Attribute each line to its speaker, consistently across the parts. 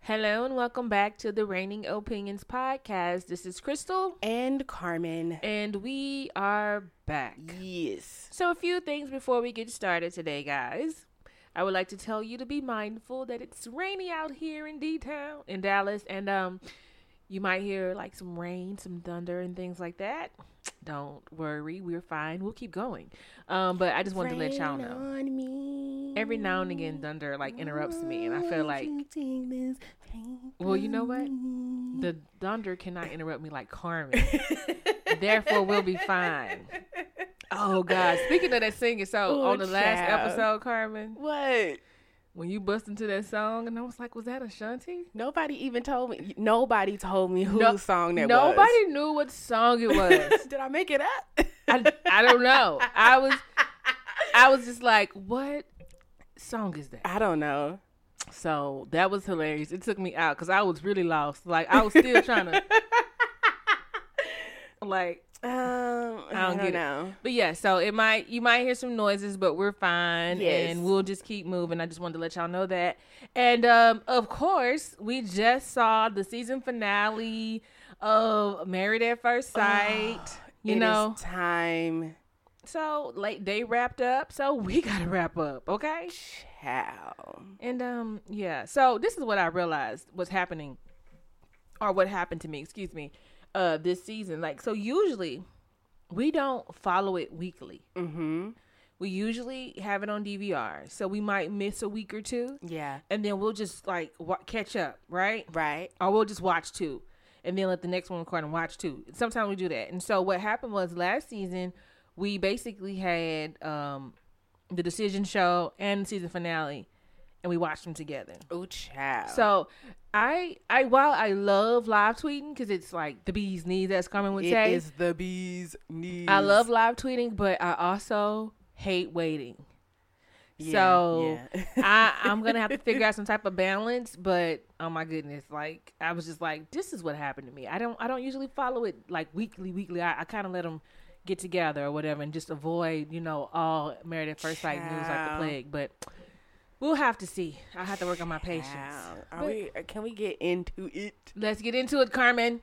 Speaker 1: Hello and welcome back to the Reigning Opinions podcast. This is Crystal
Speaker 2: and Carmen.
Speaker 1: and we are back.
Speaker 2: Yes.
Speaker 1: So, a few things before we get started today, guys. I would like to tell you to be mindful that it's rainy out here in D Town, in Dallas, and um, you might hear like some rain, some thunder, and things like that. Don't worry, we're fine. We'll keep going. Um, but I just wanted to let y'all know. Every now and again, thunder like interrupts me, and I feel like, well, you know what? The thunder cannot interrupt me like Carmen. Therefore, we'll be fine. Oh God! Speaking of that singing, so
Speaker 2: Ooh,
Speaker 1: on the last episode, Carmen,
Speaker 2: What?
Speaker 1: when you bust into that song, and I was like, "Was that a Ashanti?"
Speaker 2: Nobody even told me. Nobody told me whose
Speaker 1: No-
Speaker 2: song that
Speaker 1: Nobody knew what song it was.
Speaker 2: was. Did I make it up?
Speaker 1: I, I don't know. I was I was just like, "What song is that?"
Speaker 2: I don't know.
Speaker 1: So that was hilarious. It took me out because I was really lost. Like I was still trying to, like,
Speaker 2: Um, I
Speaker 1: don't
Speaker 2: don't,
Speaker 1: get it. but yeah. So it might you might hear some noises, but we're fine,
Speaker 2: Yes.
Speaker 1: and we'll just keep moving. I just wanted to let y'all know that. And um, of course, we just saw the season finale of Married at First Sight. you
Speaker 2: It is
Speaker 1: know,
Speaker 2: time.
Speaker 1: so late day wrapped up. So we gotta wrap up, okay?
Speaker 2: Ciao.
Speaker 1: And um yeah, so this is what I realized was happening or what happened to me, excuse me, uh this season. Like so usually we don't follow it weekly.
Speaker 2: Mm-hmm.
Speaker 1: We usually have it on DVR. So we might miss a week or two
Speaker 2: Yeah.
Speaker 1: and then we'll just like wa- catch up, right?
Speaker 2: Right.
Speaker 1: Or we'll just watch two and then let the next one record and watch two. Sometimes we do that. And so what happened was last season we basically had um the decision show and the season finale and we watched them together.
Speaker 2: Oh, ciao.
Speaker 1: So I I while I love live tweeting because it's like the bee's knees as Carmen would
Speaker 2: it
Speaker 1: say.
Speaker 2: is the bee's knees.
Speaker 1: I love live tweeting, but I also hate waiting.
Speaker 2: Yeah,
Speaker 1: so
Speaker 2: yeah.
Speaker 1: I I'm gonna have to figure out some type of balance. But oh my goodness, like I was just like, this is what happened to me. I don't I don't usually follow it like weekly weekly. I, I kind of let them get together or whatever and just avoid you know all married at first sight news like the plague. But we'll have to see. I have to work on my patience.
Speaker 2: Ciao. Are
Speaker 1: But-
Speaker 2: we? Can we get into it?
Speaker 1: Let's get into it, Carmen.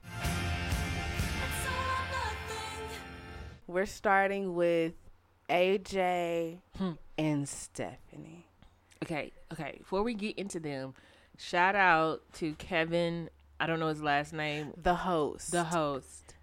Speaker 2: We're starting with AJ
Speaker 1: Hmm.
Speaker 2: and Stephanie.
Speaker 1: Okay, okay. Before we get into them, shout out to Kevin. I don't know his last name.
Speaker 2: The host.
Speaker 1: The host.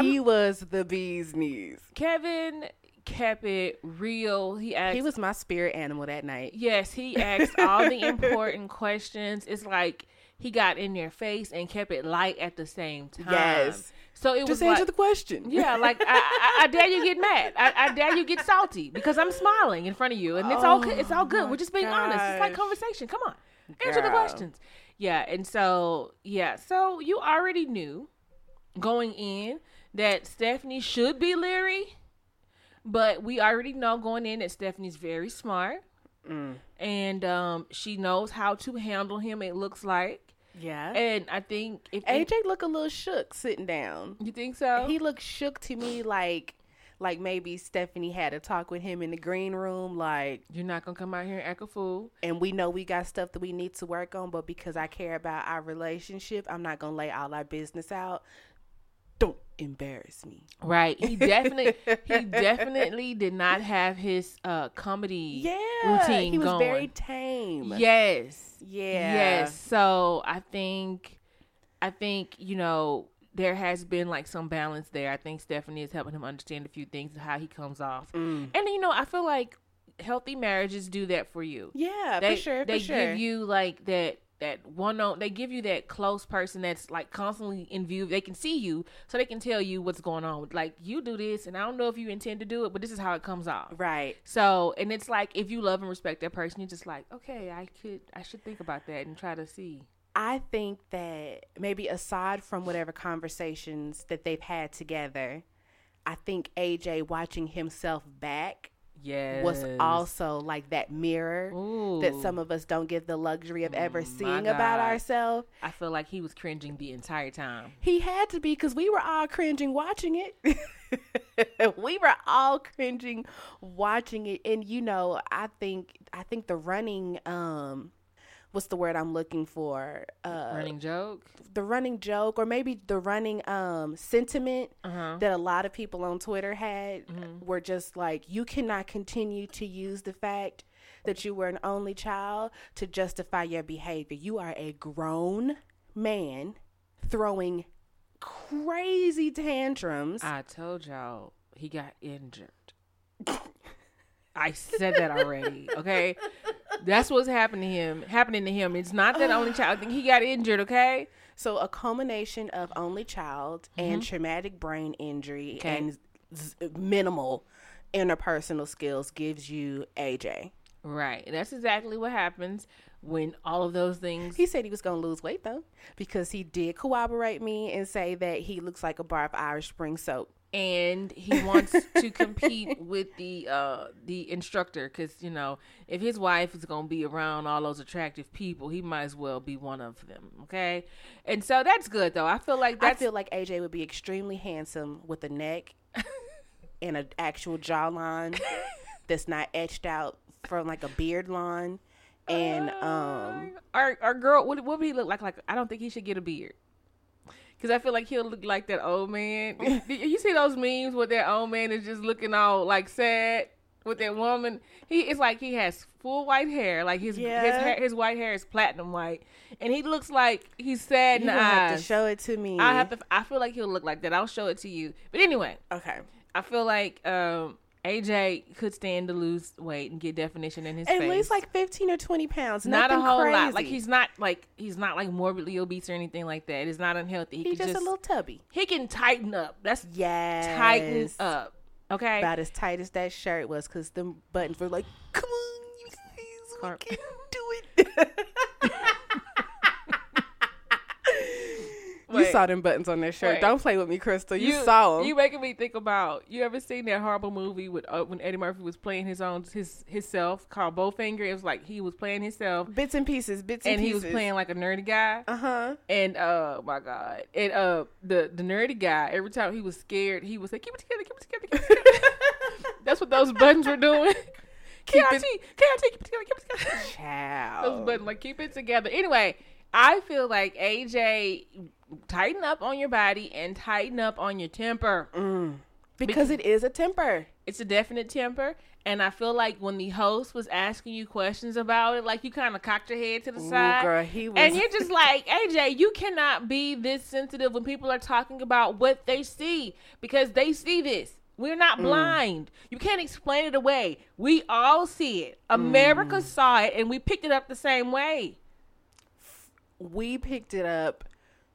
Speaker 2: he was the bee's knees.
Speaker 1: Kevin kept it real. He asked.
Speaker 2: He was my spirit animal that night.
Speaker 1: Yes, he asked all the important questions. It's like he got in their face and kept it light at the same time.
Speaker 2: Yes.
Speaker 1: So it was
Speaker 2: Just answer
Speaker 1: like,
Speaker 2: the question.
Speaker 1: yeah, like I, I, I dare you get mad. I, I dare you get salty because I'm smiling in front of you, and it's all it's all good.
Speaker 2: Oh,
Speaker 1: We're just being oh honest. It's like conversation. Come on, answer the questions. Yeah, and so yeah, so you already knew going in that Stephanie should be leery, but we already know going in that Stephanie's very smart
Speaker 2: Mm.
Speaker 1: and um, she knows how to handle him. It looks like,
Speaker 2: Yeah.
Speaker 1: and I think if
Speaker 2: AJ look a little shook sitting down.
Speaker 1: you think so,
Speaker 2: He looked shook to me like like maybe Stephanie had a talk with him in the green room like
Speaker 1: you're not gonna come out here and act a fool.
Speaker 2: and we know we got stuff that we need to work on, but because I care about our relationship, I'm not gonna lay all our business out. Don't embarrass me.
Speaker 1: Right. He definitely he definitely did not have his uh comedy
Speaker 2: Yeah,
Speaker 1: routine
Speaker 2: he was
Speaker 1: going.
Speaker 2: very tame.
Speaker 1: yes.
Speaker 2: yeah,
Speaker 1: Yes. So I think I think, you know, there has been like some balance there. I think Stephanie is helping him understand a few things and how he comes off.
Speaker 2: Mm.
Speaker 1: And you know, I feel like healthy marriages do that for you.
Speaker 2: yeah,
Speaker 1: they,
Speaker 2: for sure.
Speaker 1: They
Speaker 2: for sure.
Speaker 1: give you like that that one on they give you that close person that's like constantly in view. They can see you, so they can tell you what's going on. Like you do this, and I don't know if you intend to do it, but this is how it comes off.
Speaker 2: right.
Speaker 1: So, and it's like if you love and respect that person, you're just like, okay, I could, I should think about that and try to see.
Speaker 2: I think that maybe aside from whatever conversations that they've had together, I think AJ watching himself back
Speaker 1: yes.
Speaker 2: was also like that mirror that some of us don't get the luxury of ever
Speaker 1: Mm,
Speaker 2: seeing about ourselves.
Speaker 1: I feel like he was cringing the entire time.
Speaker 2: He had to be because we were all cringing watching it. we were all cringing watching it, and you know, I think I think the running, um, what's the word I'm looking for? Uh,
Speaker 1: Running joke.
Speaker 2: the running joke, or maybe the running um sentiment
Speaker 1: Uh-huh.
Speaker 2: that a lot of people on Twitter had were just like, you cannot continue to use the fact that you were an only child to justify your behavior. You are a grown man throwing crazy tantrums.
Speaker 1: I told y'all he got injured. I said that already. Okay, that's what's happening to him. Happening to him. It's not that only child. I think he got injured. Okay.
Speaker 2: So a culmination of only child and mm-hmm. traumatic brain injury
Speaker 1: Okay.
Speaker 2: and z- minimal interpersonal skills gives you AJ.
Speaker 1: Right. That's exactly what happens when all of those things.
Speaker 2: He said he was going to lose weight though, because he did corroborate me and say that he looks like a bar of Irish Spring soap.
Speaker 1: And he wants to compete with the uh the instructor because you know if his wife is gonna be around all those attractive people he might as well be one of them okay? And so that's good though. I feel like
Speaker 2: I feel like AJ would be extremely handsome with a neck and an actual jawline that's not etched out from like a beard line. And um,
Speaker 1: our our girl what, what would he look like? Like i don't think he should get a beard because i feel like he'll look like that old man. You see those memes where that old man is just looking all like sad with that woman? He it's like he has full white hair. Like his his hair, his white hair is platinum white. And he looks like he's sad in
Speaker 2: you
Speaker 1: the
Speaker 2: gonna have to show it to me.
Speaker 1: i have to i feel like he'll look like that. I'll show it to you. But anyway
Speaker 2: Okay.
Speaker 1: i feel like um aj could stand to lose weight and get definition in his
Speaker 2: At
Speaker 1: face
Speaker 2: least like fifteen or twenty pounds.
Speaker 1: not a whole
Speaker 2: crazy.
Speaker 1: lot. Like he's not like he's not like morbidly obese or anything like that. It's not unhealthy. He
Speaker 2: he's just,
Speaker 1: just,
Speaker 2: a little tubby.
Speaker 1: he can tighten up. That's
Speaker 2: Yes.
Speaker 1: tighten up. Okay.
Speaker 2: About as tight as that shirt was, because the buttons were like, "Come on, you guys, we can do it." you saw them buttons on that shirt.
Speaker 1: Wait.
Speaker 2: Don't play with me, Crystal. You, saw them.
Speaker 1: You making me think about. You ever seen that horrible movie with uh, when Eddie Murphy was playing his own his himself called Bowfinger? It was like he was playing himself
Speaker 2: bits and pieces, bits and, pieces.
Speaker 1: and he was playing like a nerdy guy.
Speaker 2: Uh huh.
Speaker 1: And uh my god. And uh the the nerdy guy, every time he was scared, he would say, Keep it together, keep it together, keep it together. That's what those buttons were doing.
Speaker 2: Keep
Speaker 1: KRT,
Speaker 2: it-
Speaker 1: KRT, keep it together, keep it together.
Speaker 2: Child.
Speaker 1: Those buttons like keep it together. Anyway, I feel like AJ tighten up on your body and tighten up on your temper.
Speaker 2: Mm. because it is a temper.
Speaker 1: It's a definite temper. And I feel like when the host was asking you questions about it, like you kind of cocked your head to the
Speaker 2: Ooh,
Speaker 1: side.
Speaker 2: girl, he was.
Speaker 1: And you're just like, AJ, you cannot be this sensitive when people are talking about what they see because they see this. We're not blind. You can't explain it away. We all see it. America saw it and we picked it up the same way.
Speaker 2: we picked it up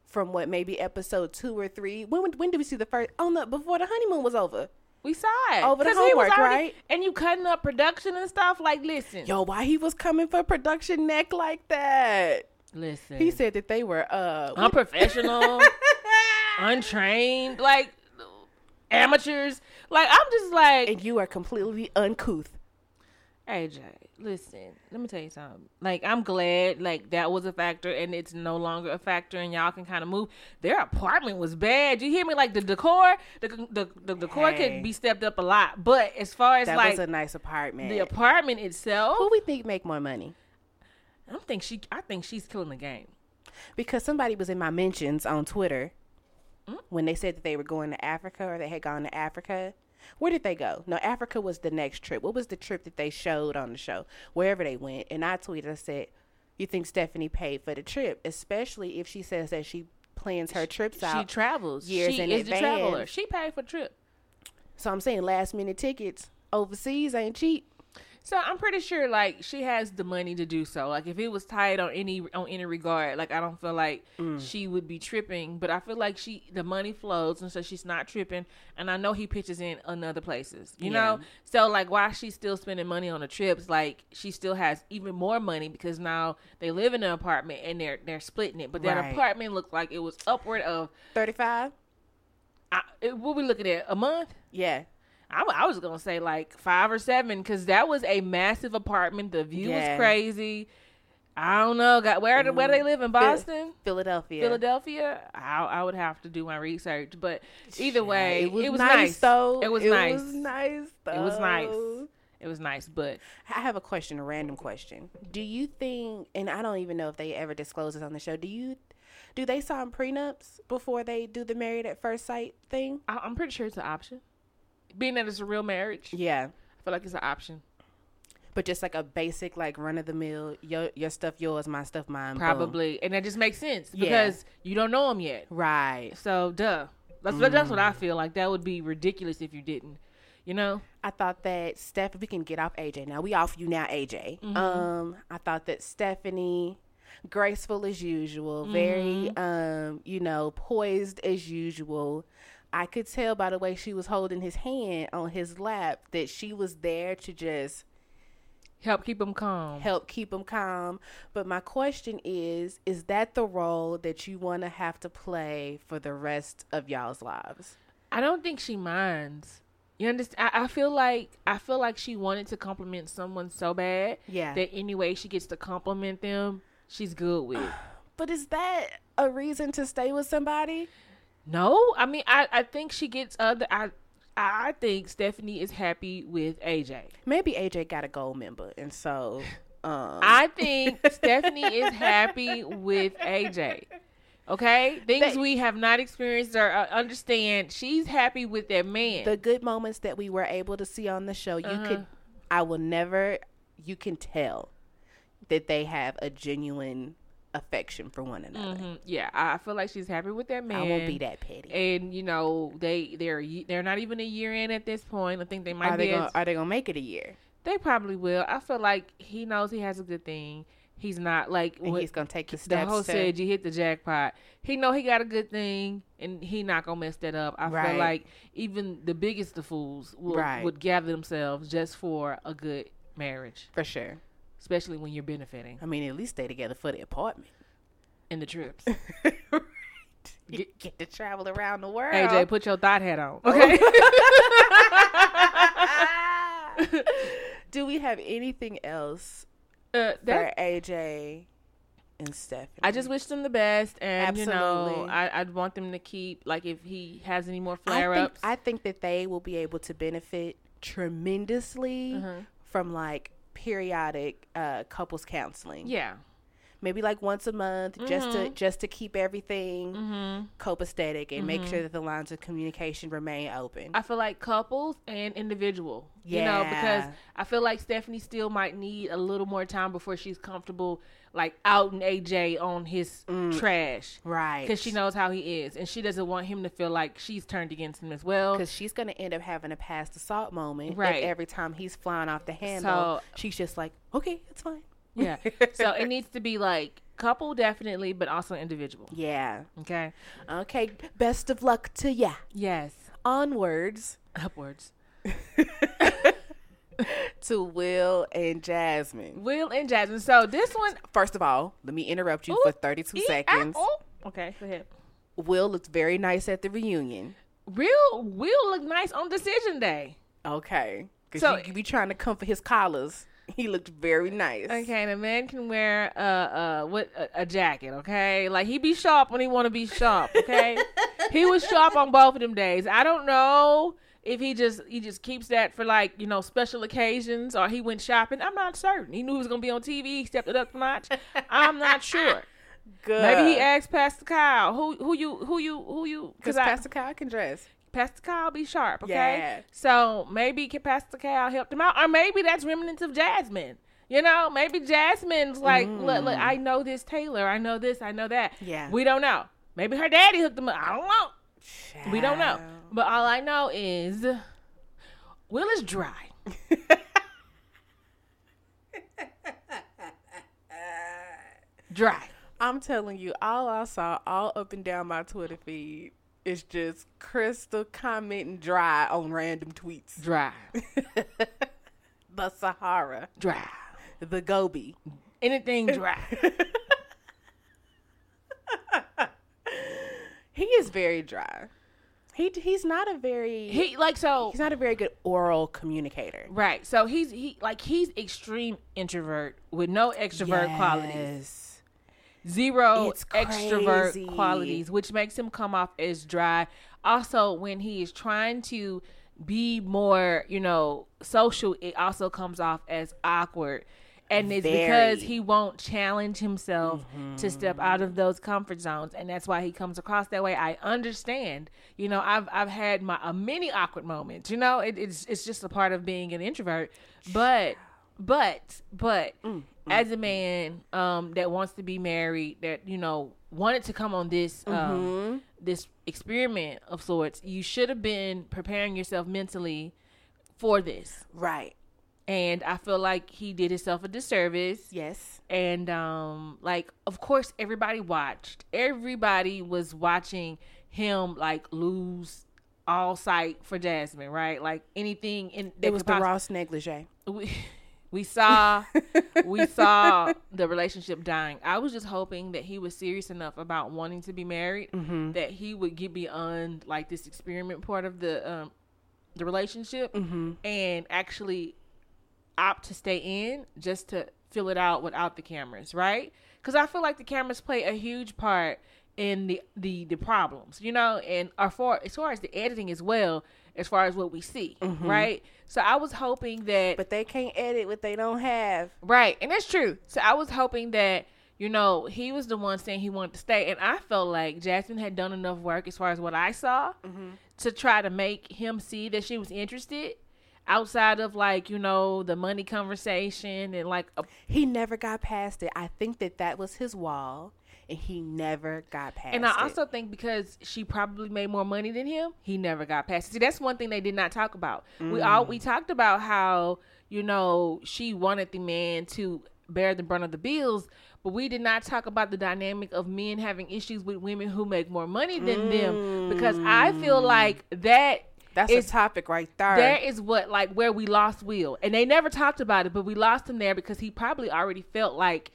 Speaker 2: from what maybe episode two or three. When when did we see the first? On the before the honeymoon was over.
Speaker 1: We saw it.
Speaker 2: Over the
Speaker 1: 'Cause he was
Speaker 2: homework,
Speaker 1: already-
Speaker 2: right?
Speaker 1: And you cutting up production and stuff. Like, listen.
Speaker 2: Yo, why he was coming for production neck like that?
Speaker 1: Listen.
Speaker 2: He said that they were uh
Speaker 1: unprofessional, untrained, like amateurs. Like, I'm just like,
Speaker 2: and you are completely uncouth.
Speaker 1: AJ, listen, let me tell you something. Like, I'm glad like that was a factor and it's no longer a factor and y'all can kind of move. Their apartment was bad. You hear me? Like the decor, the the, the decor
Speaker 2: Hey.
Speaker 1: could be stepped up a lot. But as far as
Speaker 2: That
Speaker 1: like
Speaker 2: was a nice apartment.
Speaker 1: the apartment itself,
Speaker 2: Who we think make more money?
Speaker 1: I don't think she. I think she's killing the game.
Speaker 2: Because somebody was in my mentions on Twitter
Speaker 1: Hmm?
Speaker 2: when they said that they were going to Africa or they had gone to Africa. Where did they go? No, Africa was the next trip. What was the trip that they showed on the show? Wherever they went. And I tweeted, I said, You think Stephanie paid for the trip? Especially if she says that she plans her trips
Speaker 1: She
Speaker 2: out.
Speaker 1: She travels.
Speaker 2: years
Speaker 1: she
Speaker 2: in
Speaker 1: is the traveler. She paid for the trip.
Speaker 2: so I'm saying last minute tickets overseas ain't cheap.
Speaker 1: So I'm pretty sure like she has the money to do so. Like if it was tied on any on any regard, like I don't feel like
Speaker 2: Mm.
Speaker 1: she would be tripping. But I feel like she the money flows and so she's not tripping. And I know he pitches in on other places. You
Speaker 2: Yeah.
Speaker 1: know? So like why she's still spending money on the trips, like she still has even more money because now they live in an apartment and they're they're splitting it. But that
Speaker 2: Right.
Speaker 1: apartment looked like it was upward of
Speaker 2: 35?
Speaker 1: I, it- what we looking at a month.
Speaker 2: Yeah.
Speaker 1: I, I was gonna say like five or seven because that was a massive apartment. The view
Speaker 2: Yeah.
Speaker 1: was crazy. I don't know. Got where where mm-hmm. they live in Boston,
Speaker 2: Philadelphia.
Speaker 1: Philadelphia. I I would have to do my research, but either way,
Speaker 2: it was, nice,
Speaker 1: nice.
Speaker 2: though.
Speaker 1: It was
Speaker 2: it
Speaker 1: nice.
Speaker 2: Was nice though.
Speaker 1: It was nice. It was nice, but
Speaker 2: I have a question, a random question. Do you think, and I don't even know if they ever disclose this on the show. Do you, do they sign prenups before they do the married at first sight thing?
Speaker 1: I, I'm pretty sure it's an option. Being that it's a real marriage,
Speaker 2: Yeah,
Speaker 1: I feel like it's an option.
Speaker 2: but just like a basic, like run of the mill, your your stuff yours, my stuff mine. boom.
Speaker 1: Probably, and that just makes sense
Speaker 2: Yeah.
Speaker 1: because you don't know them yet.
Speaker 2: right.
Speaker 1: So, duh. That's that's what I feel like. That would be ridiculous if you didn't. You know?
Speaker 2: I thought that Steph, we can get off AJ now. We off you now, AJ.
Speaker 1: Mm-hmm.
Speaker 2: Um, I thought that Stephanie, graceful as usual, very
Speaker 1: Mm-hmm.
Speaker 2: um, you know, poised as usual. I could tell by the way she was holding his hand on his lap that she was there to just
Speaker 1: Help keep him calm.
Speaker 2: help keep him calm. But my question is, is that the role that you want to have to play for the rest of y'all's lives?
Speaker 1: I don't think she minds. You understand? I, I feel like I feel like she wanted to compliment someone so bad
Speaker 2: Yeah.
Speaker 1: that any way she gets to compliment them, she's good with.
Speaker 2: But is that a reason to stay with somebody?
Speaker 1: No, I mean I, I think she gets other I I think Stephanie is happy with AJ.
Speaker 2: Maybe AJ got a gold member, and so um,
Speaker 1: I think Stephanie is happy with AJ. Okay, things we have not experienced or uh, understand. She's happy with that man.
Speaker 2: the good moments that we were able to see on the show, you
Speaker 1: Uh-huh.
Speaker 2: could, I will never, you can tell that they have a genuine affection for one another.
Speaker 1: Mhm. Yeah, I feel like she's happy with that man.
Speaker 2: I won't be that petty.
Speaker 1: And you know they they're they're not even a year in at this point. I think they might
Speaker 2: Are
Speaker 1: be.
Speaker 2: they gonna Are they gonna make it a year?
Speaker 1: they probably will. I feel like he knows he has a good thing. He's not like
Speaker 2: And
Speaker 1: what
Speaker 2: he's gonna take the
Speaker 1: the
Speaker 2: steps
Speaker 1: host
Speaker 2: to.
Speaker 1: said. You hit the jackpot. He know he got a good thing, and he not gonna mess that up. I
Speaker 2: Right.
Speaker 1: feel like even the biggest of fools will,
Speaker 2: Right.
Speaker 1: would gather themselves just for a good marriage,
Speaker 2: for sure.
Speaker 1: Especially when you're benefiting
Speaker 2: I mean, at least stay together for the apartment.
Speaker 1: and the trips.
Speaker 2: You get to travel around the world.
Speaker 1: AJ, put your thought hat on.
Speaker 2: Oh.
Speaker 1: Okay.
Speaker 2: Do we have anything else
Speaker 1: uh, that
Speaker 2: for AJ and Stephanie?
Speaker 1: I just wish them the best, and you know, I, I'd want them to keep like if he has any more
Speaker 2: I
Speaker 1: flare ups.
Speaker 2: I think that they will be able to benefit tremendously
Speaker 1: Uh-huh.
Speaker 2: from like periodic uh, couples counseling.
Speaker 1: yeah,
Speaker 2: Maybe like once a month, just to mm-hmm. just to keep everything
Speaker 1: mm-hmm.
Speaker 2: copacetic and make sure mm-hmm. that the lines of communication remain open.
Speaker 1: I feel like couples and individual. You know, because I feel like Stephanie still might need a little more time before she's comfortable, like outing AJ on his mm. trash.
Speaker 2: right.
Speaker 1: Because she knows how he is, and she doesn't want him to feel like she's turned against him as well.
Speaker 2: because she's gonna end up having a past assault moment.
Speaker 1: Right.
Speaker 2: Every time he's flying off the handle,
Speaker 1: So-
Speaker 2: she's just like, "Okay, it's fine."
Speaker 1: Yeah. so it needs to be like couple definitely, but also individual.
Speaker 2: Yeah.
Speaker 1: Okay.
Speaker 2: Okay. Best of luck to ya.
Speaker 1: Yes.
Speaker 2: Onwards
Speaker 1: Upwards.
Speaker 2: to Will and Jasmine.
Speaker 1: Will and Jasmine. So this one
Speaker 2: First of all, let me interrupt you
Speaker 1: Ooh,
Speaker 2: for 32
Speaker 1: ee, ah,
Speaker 2: seconds.
Speaker 1: oh. Okay, go ahead.
Speaker 2: Will looked very nice at the reunion.
Speaker 1: Real Will look nice on decision day.
Speaker 2: Okay. Because
Speaker 1: So-
Speaker 2: you be trying to come for his collars. He looked very nice.
Speaker 1: Okay, the man can wear uh uh what a, a jacket, okay? Like he be sharp when he want to be sharp, okay? he was sharp on both of them days. I don't know if he just he just keeps that for like, you know, special occasions or he went shopping. I'm not certain. He knew he was going to be on TV, he stepped it up a notch. I'm not sure.
Speaker 2: Good.
Speaker 1: Maybe he asked Pastor Kyle, who who you who you who you
Speaker 2: Because Pastor Kyle can dress.
Speaker 1: Pastor Kyle be sharp, okay?
Speaker 2: Yeah.
Speaker 1: So maybe Pastor Kyle helped him out, or maybe that's remnants of Jasmine. You know, maybe Jasmine's like, look, look, I know this Taylor, I know this, I know that.
Speaker 2: Mm. Yeah.
Speaker 1: We don't know. Maybe her daddy hooked him up. I don't know. We don't know. But all I know is Will is dry. dry.
Speaker 2: I'm telling you, all I saw all up and down my Twitter feed is just Crystal commenting dry on random tweets.
Speaker 1: Dry.
Speaker 2: The Sahara,
Speaker 1: Dry.
Speaker 2: the Gobi.
Speaker 1: Anything dry.
Speaker 2: He is very dry. He he's not a very
Speaker 1: He like so
Speaker 2: he's not a very good oral communicator.
Speaker 1: right. So he's he like he's extreme introvert with no extrovert qualities. Zero
Speaker 2: It's
Speaker 1: extrovert
Speaker 2: crazy.
Speaker 1: qualities, which makes him come off as dry. Also, when he is trying to be more, you know, social, it also comes off as awkward. And it's because he won't challenge himself to mm-hmm. step out of those comfort zones, and that's why he comes across that way. I understand. You know, I've I've had my a many awkward moments. You know, it, it's it's just a part of being an introvert. But but but mm. As a man um that wants to be married that you know wanted to come on this um this experiment of sorts you should have been preparing yourself mentally for this
Speaker 2: Right.
Speaker 1: and i feel like he did himself a disservice
Speaker 2: Yes.
Speaker 1: and um like of course everybody watched everybody was watching him like lose all sight for jasmine right like anything in
Speaker 2: It was the Ross negligee.
Speaker 1: we saw we saw the relationship dying. I was just hoping that he was serious enough about wanting to be married
Speaker 2: Mm-hmm.
Speaker 1: that he would get beyond like this experiment part of the um the relationship
Speaker 2: Mm-hmm.
Speaker 1: and actually opt to stay in just to fill it out without the cameras, right? Because I feel like the cameras play a huge part in the the the problems, you know, and are for as far as the editing as well, as far as what we see, right? So I was hoping that
Speaker 2: Mm-hmm. But they can't edit what they don't have.
Speaker 1: Right, and that's true. So I was hoping that you know he was the one saying he wanted to stay, and I felt like Jasmine had done enough work as far as what I saw to try to make him see that she was interested outside of like you know the money conversation and like a,
Speaker 2: He never got past it. I think that that was his wall, and he never got past
Speaker 1: and
Speaker 2: it.
Speaker 1: I also think because she probably made more money than him, he never got past it. See, that's one thing they did not talk about. We mm. all we talked about how you know she wanted the man to bear the brunt of the bills, but we did not talk about the dynamic of men having issues with women who make more money than them. Because I feel mm. like that
Speaker 2: That's
Speaker 1: is
Speaker 2: a topic right there.
Speaker 1: that is what like where we lost Will, and they never talked about it, but we lost him there because he probably already felt like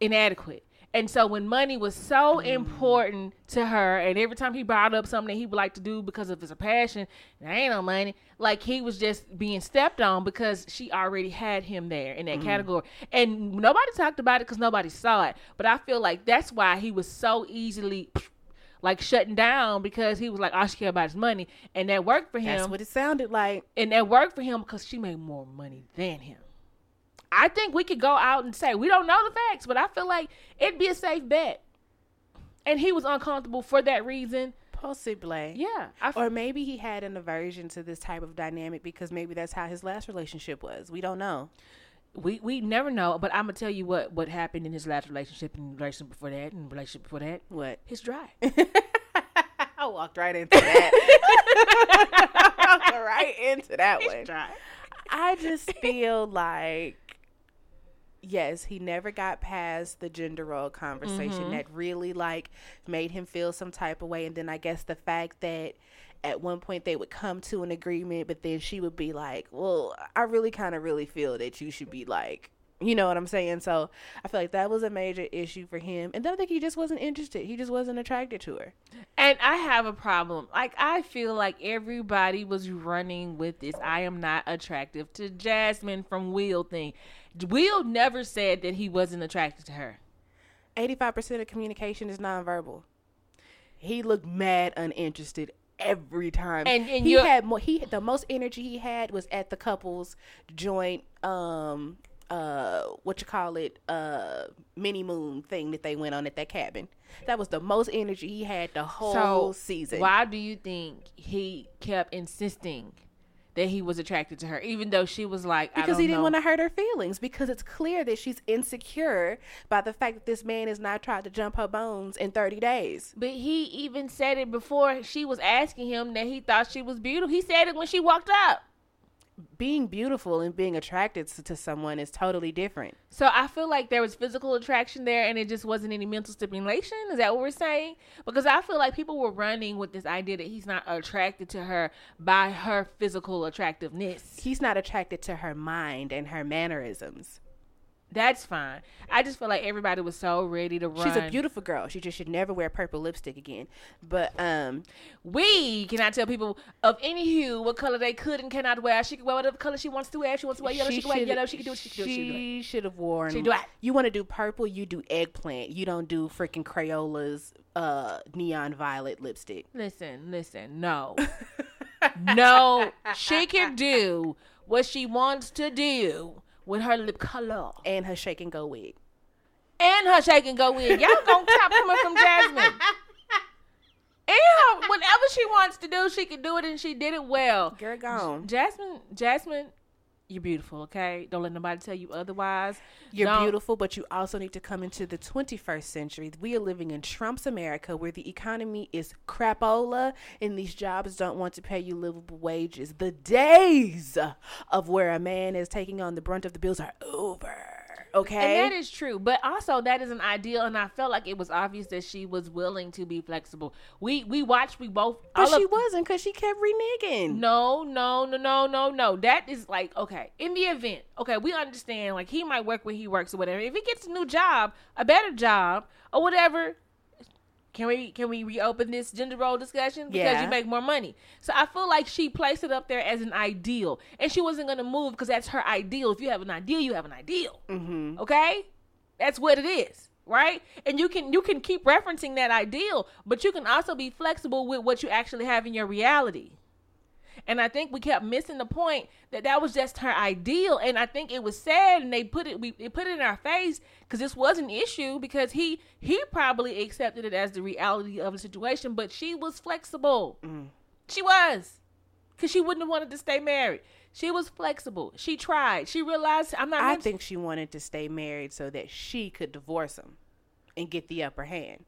Speaker 1: inadequate. And so when money was so mm. important to her, and every time he brought up something that he would like to do because of his passion, there ain't no money. Like he was just being stepped on because she already had him there in that mm. category, and nobody talked about it because nobody saw it. But I feel like that's why he was so easily like shutting down because he was like all she cared about is money, and that worked for him
Speaker 2: That's what it sounded like.
Speaker 1: and that worked for him because she made more money than him. I think we could go out and say we don't know the facts, but I feel like it'd be a safe bet. And he was uncomfortable for that reason.
Speaker 2: Possibly.
Speaker 1: Yeah, I f-
Speaker 2: Or maybe he had an aversion to this type of dynamic because maybe that's how his last relationship was. We don't know.
Speaker 1: we we never know. But I'm gonna tell you what what happened in his last relationship and relationship before that and relationship before that.
Speaker 2: What?
Speaker 1: He's dry.
Speaker 2: I walked right into that. Walked right into that one.
Speaker 1: dry.
Speaker 2: I just feel like yes, he never got past the gender role conversation mm-hmm. that really like made him feel some type of way and then I guess the fact that at one point they would come to an agreement but then she would be like, "Well, I really kind of really feel that you should be like you know what I'm saying? So I feel like that was a major issue for him. And then I think he just wasn't interested. He just wasn't attracted to her.
Speaker 1: And I have a problem. Like I feel like everybody was running with this I am not attractive to Jasmine from Wheel thing. Will never said that he wasn't attracted to her.
Speaker 2: 85% of communication is nonverbal. He looked mad uninterested every time.
Speaker 1: And- and
Speaker 2: he had more he the most energy he had was at the couple's joint um uh what you call it uh mini moon thing that they went on at that cabin. That was the most energy he had the whole season.
Speaker 1: Why do you think he kept insisting that he was attracted to her, even though she was like, I
Speaker 2: because he didn't want to hurt her feelings because it's clear that she's insecure by the fact that this man has not tried to jump her bones in 30 days.
Speaker 1: But he even said it before she was asking him that he thought she was beautiful. He said it when she walked up.
Speaker 2: Being beautiful and being attracted to, to someone is totally different.
Speaker 1: So I feel like there was physical attraction there and it just wasn't any mental stimulation. Is that what we're saying? Because I feel like people were running with this idea that he's not attracted to her by her physical attractiveness.
Speaker 2: He's not attracted to her mind and her mannerisms.
Speaker 1: That's fine. I just feel like everybody was so ready to run.
Speaker 2: She's a beautiful girl. She just should never wear purple lipstick again. But um,
Speaker 1: We cannot tell people of any hue what color they could and cannot wear. She can wear whatever color she wants to wear. If She wants to wear yellow. She, can wear yellow. She can do what she can do. What she can do.
Speaker 2: She should have worn.
Speaker 1: She do it.
Speaker 2: You want to do purple? You do eggplant. You don't do freaking Crayola's uh neon violet lipstick.
Speaker 1: Listen, listen. No, no. She can do what she wants to do with her lip color
Speaker 2: And her shake and go wig.
Speaker 1: and her shake and go wig. Y'all gonna stop coming from Jasmine. And her, whatever she wants to do, she can do it, and she did it well.
Speaker 2: Girl gone.
Speaker 1: Jasmine, Jasmine, you're beautiful. Okay, don't let nobody tell you otherwise.
Speaker 2: You're
Speaker 1: Don't-
Speaker 2: beautiful, but you also need to come into the 21st century. We are living in Trump's America where the economy is crapola and these jobs don't want to pay you livable wages. The days of where a man is taking on the brunt of the bills are over. Okay?
Speaker 1: And that is true, but also that is an ideal, and I felt like it was obvious that she was willing to be flexible. We we watched, we both.
Speaker 2: but she
Speaker 1: of-
Speaker 2: wasn't because she kept reneging.
Speaker 1: No, no, no, no, no, no. That is like okay. In the event, okay, we understand. Like he might work where he works or whatever. If he gets a new job, a better job or whatever, can we can we reopen this gender role discussion because
Speaker 2: Yeah.
Speaker 1: you make more money? So I feel like she placed it up there as an ideal, and she wasn't gonna move because that's her ideal. If you have an ideal, you have an ideal.
Speaker 2: Mm-hmm.
Speaker 1: Okay, that's what it is, right? And you can you can keep referencing that ideal, but you can also be flexible with what you actually have in your reality. And I think we kept missing the point that that was just her ideal. And I think it was sad, and they put it we put it in our face because this was an issue because he he probably accepted it as the reality of the situation, but she was flexible. She was because she wouldn't have wanted to stay married. She was flexible. She tried. She realized I'm not.
Speaker 2: I
Speaker 1: meant to-
Speaker 2: think she wanted to stay married so that she could divorce him and get the upper hand.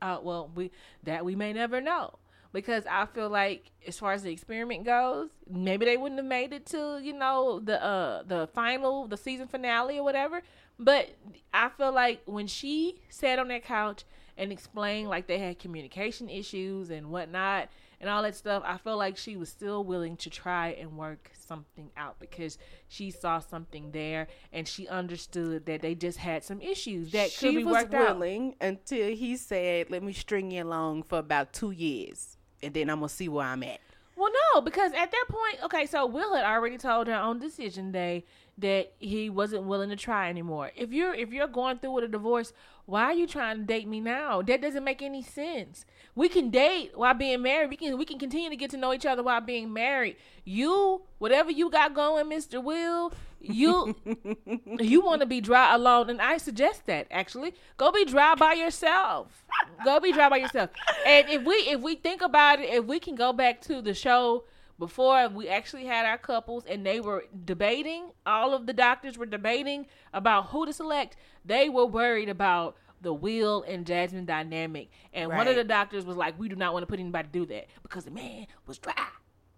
Speaker 1: Uh, well, we that we may never know because I feel like as far as the experiment goes, maybe they wouldn't have made it to you know the uh the final the season finale or whatever. But I feel like when she sat on that couch and explained like they had communication issues and whatnot and all that stuff, I feel like she was still willing to try and work something out because she saw something there and she understood that they just had some issues that could
Speaker 2: she
Speaker 1: be
Speaker 2: was
Speaker 1: worked out.
Speaker 2: willing until he said, "Let me string you along for about two years, and then I'm gonna see where I'm at."
Speaker 1: Well, no, because at that point, okay, so Will had already told her on decision day that he wasn't willing to try anymore. If you're if you're going through with a divorce, why are you trying to date me now? That doesn't make any sense. We can date while being married. We can we can continue to get to know each other while being married. You, whatever you got going, Mister Will, you you want to be dry alone, and I suggest that actually go be dry by yourself. Go be dry by yourself. And if we if we think about it, if we can go back to the show before we actually had our couples and they were debating, all of the doctors were debating about who to select. They were worried about the Will and Jasmine dynamic, and one of the doctors was like, "We do not want to put anybody to do that because the man was dry."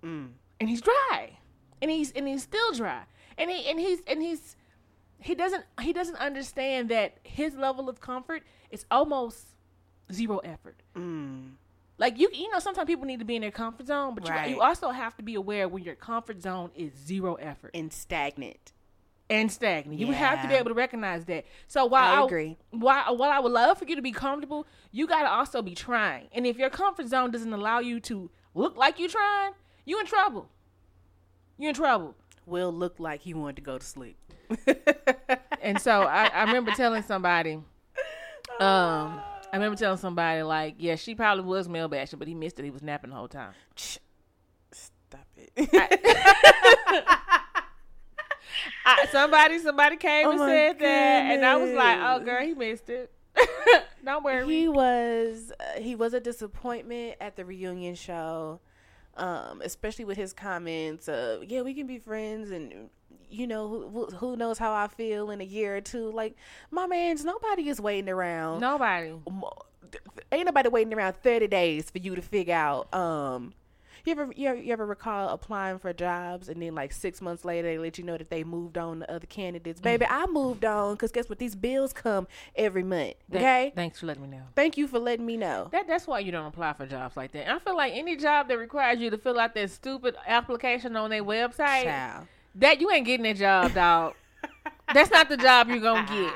Speaker 1: Mm. and he's dry, and he's and he's still dry, and he and he's and he's he doesn't he doesn't understand that his level of comfort is almost zero effort. Mm. Like you, you know, sometimes people need to be in their comfort zone, but
Speaker 2: Right.
Speaker 1: you, you also have to be aware when your comfort zone is zero effort
Speaker 2: And stagnant.
Speaker 1: and stagnant. You have to be able to recognize that. So while
Speaker 2: I agree.
Speaker 1: while while I would love for you to be comfortable, you got to also be trying. And if your comfort zone doesn't allow you to look like you're trying, you in trouble. You in trouble.
Speaker 2: Will looked like he wanted to go to sleep.
Speaker 1: And so I, I remember telling somebody, um, I remember telling somebody like, yeah, she probably was male bashing, but he missed it. He was napping the whole time.
Speaker 2: Stop it.
Speaker 1: I, somebody, somebody came
Speaker 2: Oh
Speaker 1: and said that, and I was like, oh, girl, he missed it. Don't worry.
Speaker 2: he was uh, he was a disappointment at the reunion show um especially with his comments of yeah we can be friends and you know who, who knows how i feel in a year or two like my man's nobody is waiting around
Speaker 1: Nobody.
Speaker 2: Ain't nobody waiting around 30 days for you to figure out um you ever, you ever you ever recall applying for jobs and then like six months later they let you know that they moved on to other candidates mm. baby i moved on because guess what these bills come every month
Speaker 1: Th-
Speaker 2: okay
Speaker 1: Thanks for letting me know.
Speaker 2: Thank you for letting me know.
Speaker 1: That that's why you don't apply for jobs like that. And I feel like any job that requires you to fill out that stupid application on their website,
Speaker 2: Child.
Speaker 1: that you ain't getting that job, dog. That's not the job you're gonna get.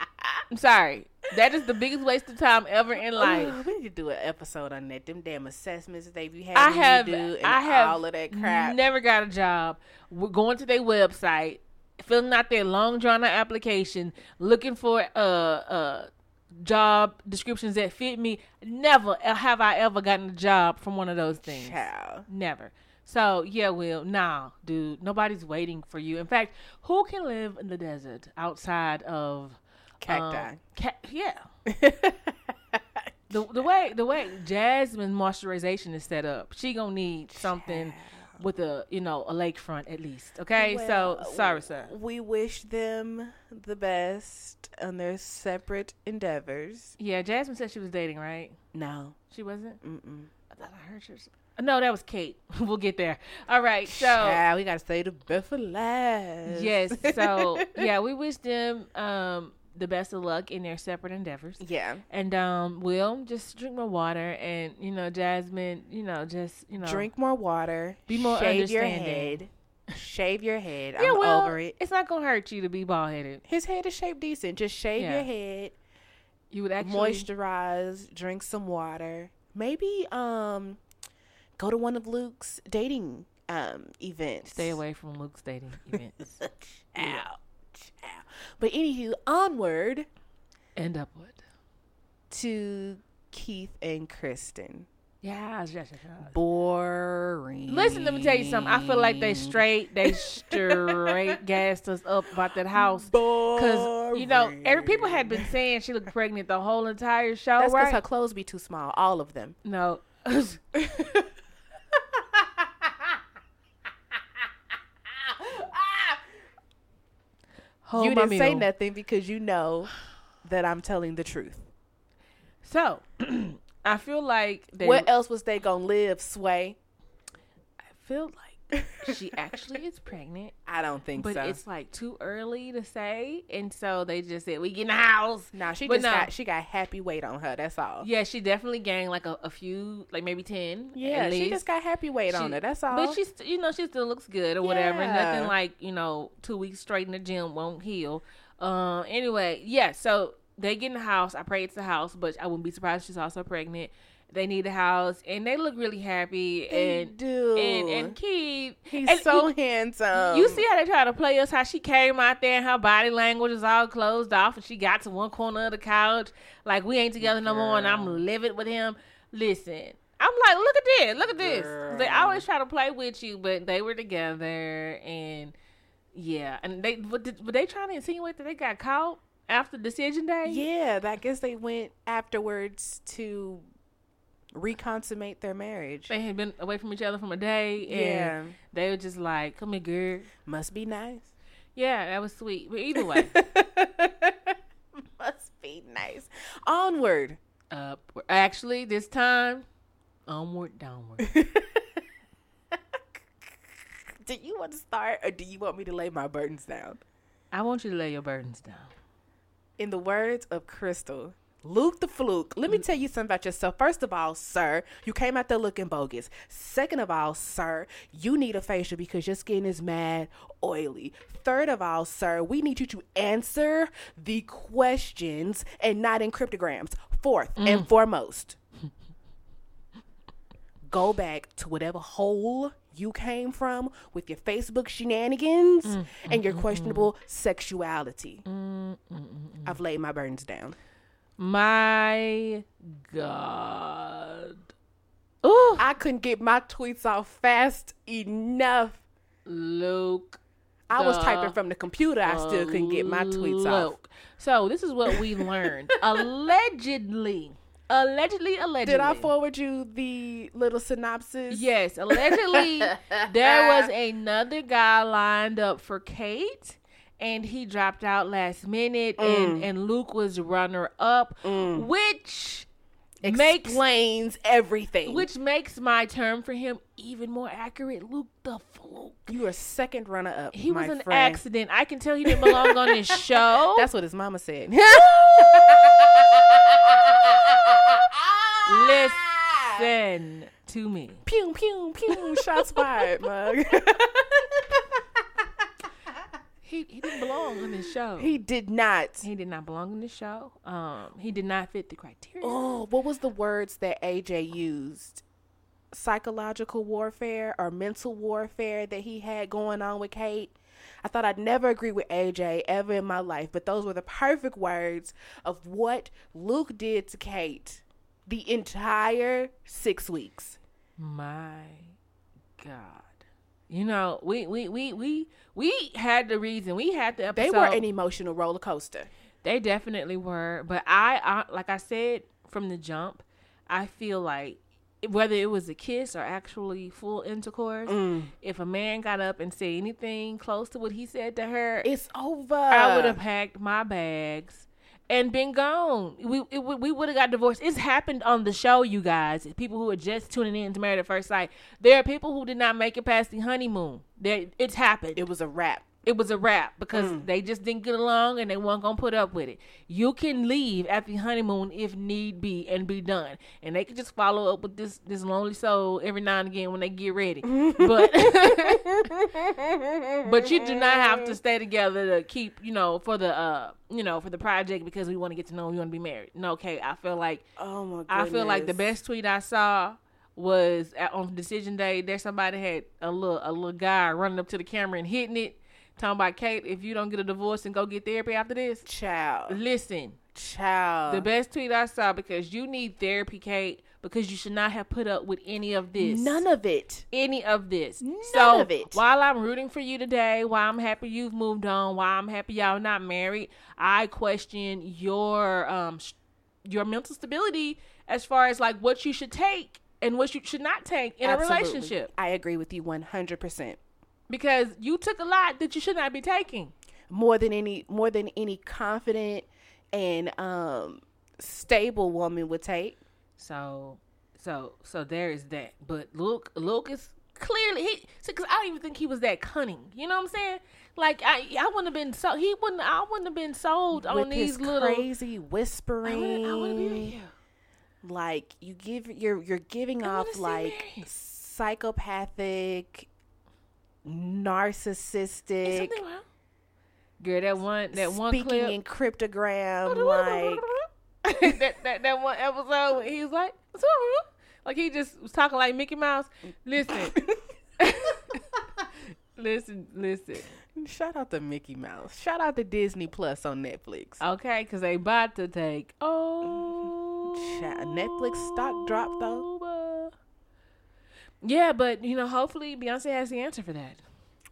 Speaker 1: I'm sorry. That is the biggest waste of time ever in life.
Speaker 2: Ooh, we need to do an episode on that. Them damn assessments they be having
Speaker 1: I
Speaker 2: you
Speaker 1: have,
Speaker 2: do and
Speaker 1: I have
Speaker 2: all of that crap.
Speaker 1: never got a job. We're going to their website, filling out their long drawn out application, looking for uh uh job descriptions that fit me. Never have I ever gotten a job from one of those things.
Speaker 2: Child.
Speaker 1: Never. So yeah, Will, nah, dude, nobody's waiting for you. In fact, who can live in the desert outside of
Speaker 2: Cacti.
Speaker 1: um, ca- yeah. the the way the way Jasmine moisturization is set up, she gonna need something with a you know a lakefront at least. Okay,
Speaker 2: Well,
Speaker 1: so sorry, sir.
Speaker 2: We wish them the best on their separate endeavors.
Speaker 1: Yeah, Jasmine said she was dating, right?
Speaker 2: No.
Speaker 1: She wasn't.
Speaker 2: Mm-mm.
Speaker 1: I thought I heard she. Was... No, that was Kate. we'll get there. All right, so.
Speaker 2: Child, we gotta say the best for last.
Speaker 1: Yes. So yeah, we wish them um the best of luck in their separate endeavors.
Speaker 2: yeah.
Speaker 1: And um, Will just drink more water, and you know, Jasmine, you know, just you know,
Speaker 2: Drink more water.
Speaker 1: Be more
Speaker 2: Shave your head. Shave your head.
Speaker 1: Yeah,
Speaker 2: I'm
Speaker 1: well,
Speaker 2: over it.
Speaker 1: It's not gonna hurt you to be bald headed.
Speaker 2: His head is shaped decent. Just shave
Speaker 1: Yeah.
Speaker 2: your head.
Speaker 1: You would actually
Speaker 2: moisturize, drink some water. Maybe um go to one of Luke's dating um events.
Speaker 1: stay away from Luke's dating events
Speaker 2: Ouch. But anywho, onward
Speaker 1: and upward.
Speaker 2: to Keith and Kristen.
Speaker 1: Yeah, yes, yes, yes.
Speaker 2: Boring.
Speaker 1: Listen, let me tell you something. I feel like they straight, they straight gassed us up about that house. Cause you know, every people had been saying she looked pregnant the whole entire show,
Speaker 2: That's because
Speaker 1: right?
Speaker 2: her clothes be too small, all of them.
Speaker 1: no. Hold
Speaker 2: you didn't say nothing because you know that I'm telling the truth.
Speaker 1: So, I feel like they.
Speaker 2: Where else was they gonna live, Sway?
Speaker 1: I feel like she actually is pregnant,
Speaker 2: I don't think
Speaker 1: but
Speaker 2: so.
Speaker 1: it's like too early to say, and so they just said we get in the house.
Speaker 2: no, she
Speaker 1: but
Speaker 2: just
Speaker 1: no.
Speaker 2: got she got happy weight on her. That's all.
Speaker 1: Yeah, she definitely gained like a, a few, like maybe ten.
Speaker 2: Yeah, she just got happy weight on her. That's all.
Speaker 1: But she's, you know, she still looks good or whatever.
Speaker 2: Yeah.
Speaker 1: Nothing like, you know, two weeks straight in the gym won't heal. Um. Anyway, yeah. So they get in the house. I pray it's the house, but I wouldn't be surprised if she's also pregnant. They need a house, and they look really happy.
Speaker 2: They
Speaker 1: and
Speaker 2: do.
Speaker 1: and and Keith,
Speaker 2: he's
Speaker 1: and
Speaker 2: so
Speaker 1: you-
Speaker 2: handsome.
Speaker 1: you see how they try to play us? How she came out there and her body language is all closed off, and she got to one corner of the couch like we ain't together no more, and I'm livid with him. Listen, I'm like, look at this, look at this. They always try to play with you, but they were together, and yeah, and they but did, were they trying to insinuate that they got caught after decision day?
Speaker 2: Yeah, I guess they went afterwards to reconsummate their marriage.
Speaker 1: They had been away from each other from a day, and
Speaker 2: Yeah,
Speaker 1: they were just like, "Come here, girl."
Speaker 2: must be nice.
Speaker 1: Yeah, that was sweet. But either way,
Speaker 2: must be nice. Onward.
Speaker 1: up. Actually, this time, onward, downward.
Speaker 2: Do you want to start, or do you want me to lay my burdens down?
Speaker 1: I want you to lay your burdens down.
Speaker 2: In the words of Crystal, Luke the fluke. Let me mm. tell you something about yourself. First of all, sir, you came out there looking bogus. Second of all, sir, you need a facial because your skin is mad oily. Third of all, sir, we need you to answer the questions and not in cryptograms. Fourth mm. and foremost, go back to whatever hole you came from with your Facebook shenanigans mm. and your questionable sexuality. I've laid my burdens down.
Speaker 1: My God. Ooh,
Speaker 2: I couldn't get my tweets out fast enough.
Speaker 1: Luke.
Speaker 2: I was typing from the computer. I still couldn't get my tweets
Speaker 1: out. So this is what we learned. allegedly, allegedly, allegedly.
Speaker 2: Did I forward you the little synopsis?
Speaker 1: Yes, allegedly there was another guy lined up for Kate and he dropped out last minute
Speaker 2: Mm.
Speaker 1: and, and Luke was runner up, which makes
Speaker 2: Explains everything.
Speaker 1: which makes my term for him even more accurate. Luke the fluke.
Speaker 2: you are second runner up.
Speaker 1: He was an
Speaker 2: friend.
Speaker 1: accident. I can tell he didn't belong on this show.
Speaker 2: That's what his mama said.
Speaker 1: Listen to me.
Speaker 2: Pew pew pew. Shots fired, mug.
Speaker 1: he he didn't belong on this show.
Speaker 2: He did not.
Speaker 1: He did not belong in the show. Um, he did not fit the criteria.
Speaker 2: Oh, what was the words that AJ used? Psychological warfare or mental warfare that he had going on with Kate. I thought I'd never agree with AJ ever in my life, but those were the perfect words of what Luke did to Kate the entire six weeks.
Speaker 1: My God. You know, we we we we we had the reason. We had the episode.
Speaker 2: They were an emotional roller coaster.
Speaker 1: They definitely were. But I, I like I said from the jump, I feel like whether it was a kiss or actually full intercourse,
Speaker 2: Mm.
Speaker 1: if a man got up and said anything close to what he said to her,
Speaker 2: It's over.
Speaker 1: I would have packed my bags and been gone. We it, we would have got divorced. It's happened on the show, you guys. People who are just tuning in to Married at First Sight. There are people who did not make it past the honeymoon. There, it's happened.
Speaker 2: It was a wrap.
Speaker 1: It was a wrap because
Speaker 2: Mm.
Speaker 1: they just didn't get along and they weren't gonna put up with it. You can leave at the honeymoon if need be and be done, and they can just follow up with this this lonely soul every now and again when they get ready. but but you do not have to stay together to keep you know for the uh you know for the project because we want to get to know we want to be married. No, okay, I feel like
Speaker 2: Oh my god.
Speaker 1: I feel like the best tweet I saw was at, on decision day. There, somebody had a little a little guy running up to the camera and hitting it, talking about Kate. If you don't get a divorce and go get therapy after this,
Speaker 2: child.
Speaker 1: listen.
Speaker 2: Child.
Speaker 1: The best tweet I saw because you need therapy, Kate, because you should not have put up with any of this.
Speaker 2: None of it.
Speaker 1: any of this.
Speaker 2: None
Speaker 1: so
Speaker 2: of it.
Speaker 1: while I'm rooting for you today, while I'm happy you've moved on, while I'm happy y'all are not married, I question your um your mental stability as far as like what you should take and what you should not take in
Speaker 2: Absolutely.
Speaker 1: a relationship
Speaker 2: I agree with you 100%.
Speaker 1: Because you took a lot that you should not be taking.
Speaker 2: More than any more than any confident and um stable woman would take.
Speaker 1: So so so there is that. But Luke Luke is clearly he because I don't even think he was that cunning. You know what I'm saying? Like I I wouldn't have been so he wouldn't I wouldn't have been sold on these little
Speaker 2: crazy
Speaker 1: I wouldn't,
Speaker 2: whispering.
Speaker 1: I wouldn't be
Speaker 2: like you give you're you're giving
Speaker 1: I
Speaker 2: off like psychopathic narcissistic?
Speaker 1: Girl, that one that one
Speaker 2: speaking
Speaker 1: clip
Speaker 2: in cryptogram like
Speaker 1: that, that that one episode he was like? Like he just was talking like Mickey Mouse. Listen. listen, listen.
Speaker 2: shout out to Mickey Mouse. Shout out to Disney Plus on Netflix.
Speaker 1: Okay, because they about to take oh
Speaker 2: Netflix stock drop, though.
Speaker 1: Yeah, but you know, hopefully Beyonce has the answer for that.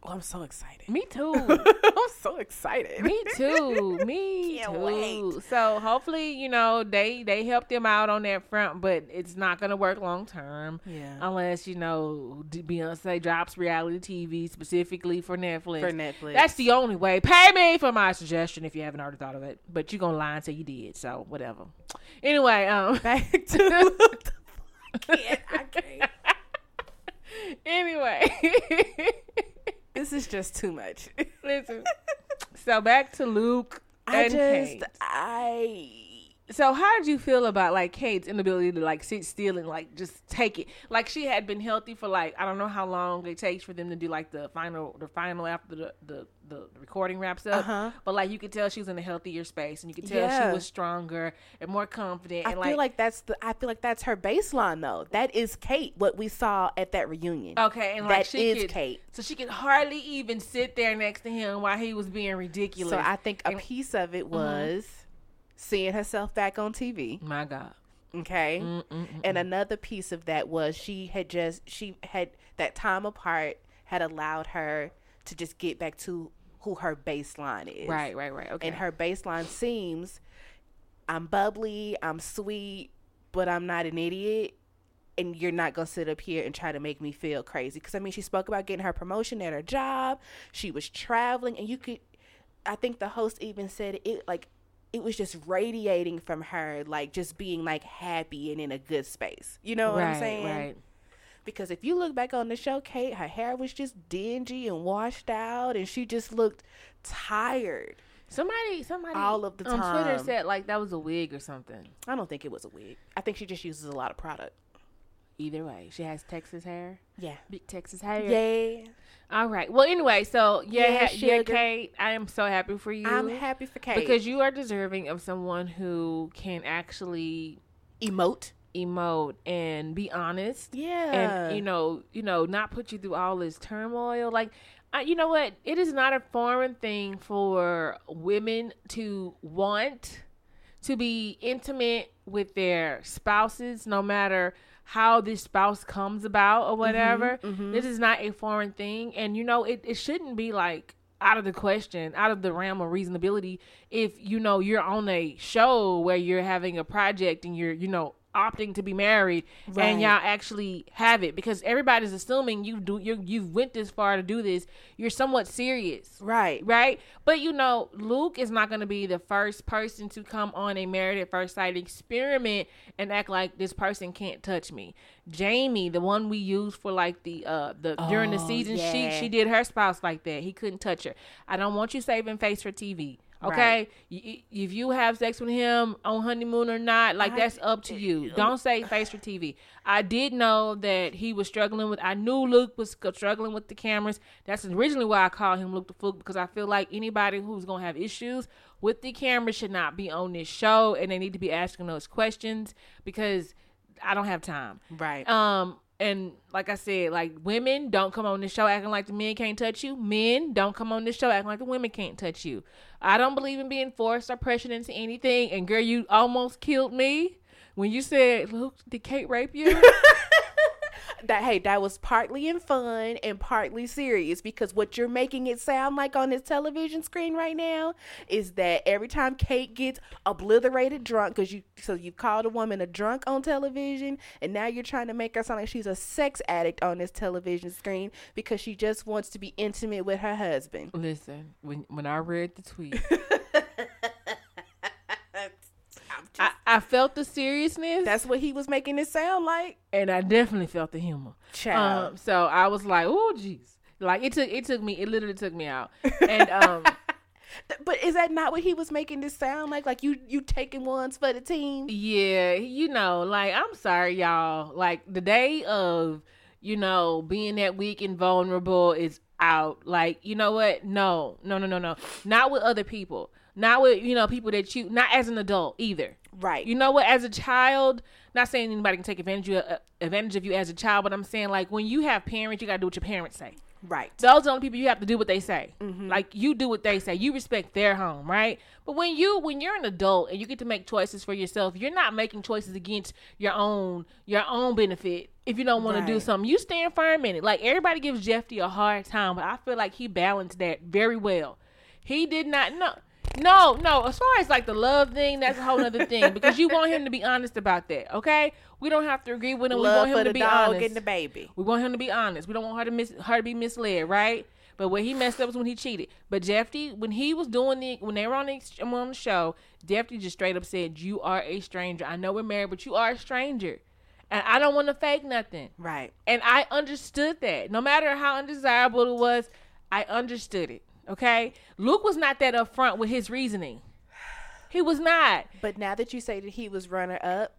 Speaker 2: Oh, I'm so excited.
Speaker 1: Me too.
Speaker 2: I'm so excited.
Speaker 1: Me too. Me
Speaker 2: Can't
Speaker 1: too.
Speaker 2: wait.
Speaker 1: So hopefully, you know, they they helped them out on that front, but it's not gonna work long term.
Speaker 2: Yeah.
Speaker 1: Unless you know Beyonce drops reality TV specifically for Netflix.
Speaker 2: For Netflix.
Speaker 1: That's the only way. Pay me for my suggestion if you haven't already thought of it. But you're gonna lie and say you did. So whatever. Anyway, um.
Speaker 2: back to I can't. I can't.
Speaker 1: anyway.
Speaker 2: This is just too much.
Speaker 1: Listen. So back to Luke
Speaker 2: I
Speaker 1: and
Speaker 2: just
Speaker 1: Kate.
Speaker 2: I
Speaker 1: So how did you feel about like Kate's inability to like sit still and like just take it? Like she had been healthy for like I don't know how long it takes for them to do like the final the final after the the, the recording wraps up.
Speaker 2: Uh-huh.
Speaker 1: But like you could tell she was in a healthier space and you could tell
Speaker 2: Yeah.
Speaker 1: she was stronger and more confident.
Speaker 2: I
Speaker 1: and
Speaker 2: feel like that's the I feel like that's her baseline though. That is Kate what we saw at that reunion.
Speaker 1: okay, and like
Speaker 2: that
Speaker 1: she
Speaker 2: is
Speaker 1: could,
Speaker 2: Kate.
Speaker 1: So she could hardly even sit there next to him while he was being ridiculous.
Speaker 2: So I think a
Speaker 1: And-
Speaker 2: piece of it was seeing herself back on TV.
Speaker 1: my God.
Speaker 2: Okay.
Speaker 1: Mm-mm-mm.
Speaker 2: And another piece of that was she had just she had that time apart had allowed her to just get back to who her baseline is.
Speaker 1: Right, right, right. Okay.
Speaker 2: And her baseline seems I'm bubbly, I'm sweet, but I'm not an idiot. And you're not gonna sit up here and try to make me feel crazy. Because I mean, she spoke about getting her promotion at her job. She was traveling, and you could. I think the host even said it like it was just radiating from her, like just being like happy and in a good space. You know what
Speaker 1: right,
Speaker 2: I'm saying?
Speaker 1: right.
Speaker 2: Because if you look back on the show, Kate, her hair was just dingy and washed out, and she just looked tired.
Speaker 1: Somebody, somebody
Speaker 2: All of the
Speaker 1: on Twitter said like that was a wig or something.
Speaker 2: I don't think it was a wig. I think she just uses a lot of product.
Speaker 1: Either way, she has Texas hair,
Speaker 2: Yeah.
Speaker 1: big Texas hair.
Speaker 2: Yeah.
Speaker 1: All right. Well, anyway, so yeah,
Speaker 2: Yeah,
Speaker 1: yeah. Kate. I am so happy for you.
Speaker 2: I'm happy for Kate.
Speaker 1: because you are deserving of someone who can actually
Speaker 2: emote.
Speaker 1: emote and be honest
Speaker 2: Yeah.
Speaker 1: and you know you know not put you through all this turmoil like I, you know what it is not a foreign thing for women to want to be intimate with their spouses no matter how this spouse comes about or mm-hmm, whatever mm-hmm. this is not a foreign thing. And you know it, it shouldn't be like out of the question out of the realm of reasonability if you know you're on a show where you're having a project and you're you know opting to be married
Speaker 2: Right.
Speaker 1: and y'all actually have it because everybody's assuming you do you you went this far to do this you're somewhat serious
Speaker 2: right.
Speaker 1: right? But you know, Luke is not going to be the first person to come on a married at first sight experiment and act like this person can't touch me. Jamie, the one we used for like the uh the during the
Speaker 2: Oh,
Speaker 1: season,
Speaker 2: yeah.
Speaker 1: she she did her spouse like that. He couldn't touch her. I don't want you saving face for TV. Okay, y- if you have sex with him on honeymoon or not, like
Speaker 2: I-
Speaker 1: that's up to you. Don't say face for TV. I did know that he was struggling with. I knew Luke was struggling with the cameras. That's originally why I called him Luke the Fook because I feel like anybody who's gonna have issues with the camera should not be on this show, and they need to be asking those questions because I don't have time.
Speaker 2: Right.
Speaker 1: Um, and like I said, like women don't come on this show acting like the men can't touch you. Men don't come on this show acting like the women can't touch you. I don't believe in being forced or pressured into anything. And girl, you almost killed me when you said, "Luke, did Kate rape you?"
Speaker 2: that hey, that was partly in fun and partly serious because what you're making it sound like on this television screen right now is that every time Kate gets obliterated drunk because you so you called a woman a drunk on television and now you're trying to make her sound like she's a sex addict on this television screen because she just wants to be intimate with her husband.
Speaker 1: Listen, when when I read the tweet,
Speaker 2: I'm just-
Speaker 1: I, I felt the seriousness.
Speaker 2: that's what he was making it sound like.
Speaker 1: and I definitely felt the humor.
Speaker 2: Child.
Speaker 1: Um, so I was like, "Oh, jeez!" Like it took it took me it literally took me out. And um,
Speaker 2: But is that not what he was making this sound like? Like you you taking ones for the team?
Speaker 1: yeah, you know, like I'm sorry, y'all. Like the day of you know being that weak and vulnerable is out. Like you know what? No, no, no, no, no. Not with other people. Not with you know people that you. Not as an adult either.
Speaker 2: Right.
Speaker 1: You know what? As a child, not saying anybody can take advantage of, uh, advantage of you as a child, but I'm saying like when you have parents, you gotta do what your parents say.
Speaker 2: right.
Speaker 1: Those are the only people you have to do what they say.
Speaker 2: Mm-hmm.
Speaker 1: Like you do what they say. You respect their home, right? But when you when you're an adult and you get to make choices for yourself, you're not making choices against your own your own benefit. If you don't want to do something, you stand firm in it. Like everybody gives Jeffy a hard time, but I feel like he balanced that very well. He did not no no, no. As far as like the love thing, that's a whole other thing because you want him to be honest about that. Okay, we don't have to agree with him. we want him to be honest.
Speaker 2: and the baby.
Speaker 1: We want him to be honest. We don't want her to miss her to be misled, right? But where he messed up was when he cheated. But Jeffy, when he was doing the when they were on the on the show, Jeffy just straight up said, "You are a stranger. I know we're married, but you are a stranger, and I don't want to fake nothing."
Speaker 2: Right.
Speaker 1: And I understood that. No matter how undesirable it was, I understood it. Okay, Luke was not that upfront with his reasoning. He was not.
Speaker 2: But now that you say that he was runner up,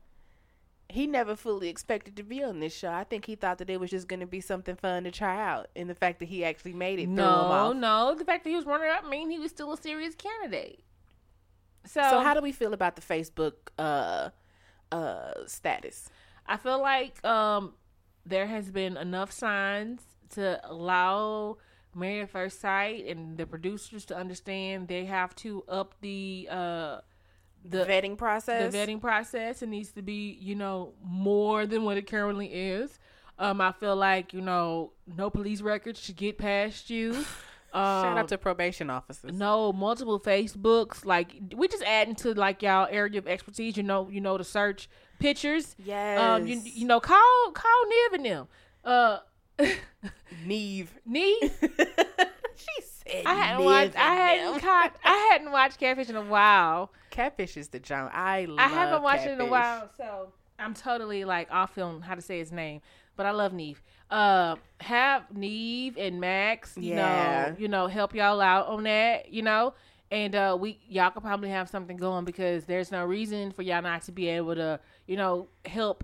Speaker 2: he never fully expected to be on this show. I think he thought that it was just going to be something fun to try out, and the fact that he actually made it
Speaker 1: No, no. The fact that he was runner up mean he was still a serious candidate. So,
Speaker 2: So how do we feel about the Facebook uh uh status?
Speaker 1: I feel like um there has been enough signs to allow Married at First Sight and the producers to understand they have to up the uh the
Speaker 2: vetting process.
Speaker 1: the vetting process. It needs to be, you know, more than what it currently is. Um, I feel like, you know, no police records should get past you. Um,
Speaker 2: Shout out to probation officers.
Speaker 1: no multiple Facebooks. Like we just adding to like y'all area of expertise. You know, you know to search pictures.
Speaker 2: Yes.
Speaker 1: Um, you you know call call Niv and them. Uh,
Speaker 2: Neve.
Speaker 1: Neve.
Speaker 2: she said
Speaker 1: I hadn't watched. I hadn't caught. I hadn't watched Catfish in a while.
Speaker 2: Catfish is the John. I love
Speaker 1: I haven't watched it in a while, so I'm totally like off on how to say his name. But I love Neve. Uh, have Neve and Max, you
Speaker 2: Yeah.
Speaker 1: know, you know, help y'all out on that, you know, and uh, we y'all could probably have something going because there's no reason for y'all not to be able to, you know, help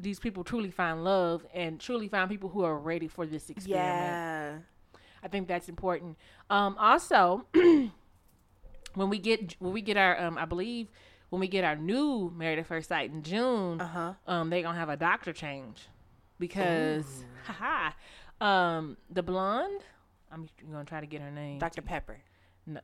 Speaker 1: these people truly find love and truly find people who are ready for this experiment.
Speaker 2: Yeah.
Speaker 1: I think that's important. Um, also, when we get when we get our um, I believe when we get our new Married at First Sight in June,
Speaker 2: Uh-huh.
Speaker 1: um, they gonna have a doctor change because haha, um, the blonde. I'm gonna try to get her name.
Speaker 2: Dr. Pepper.
Speaker 1: No.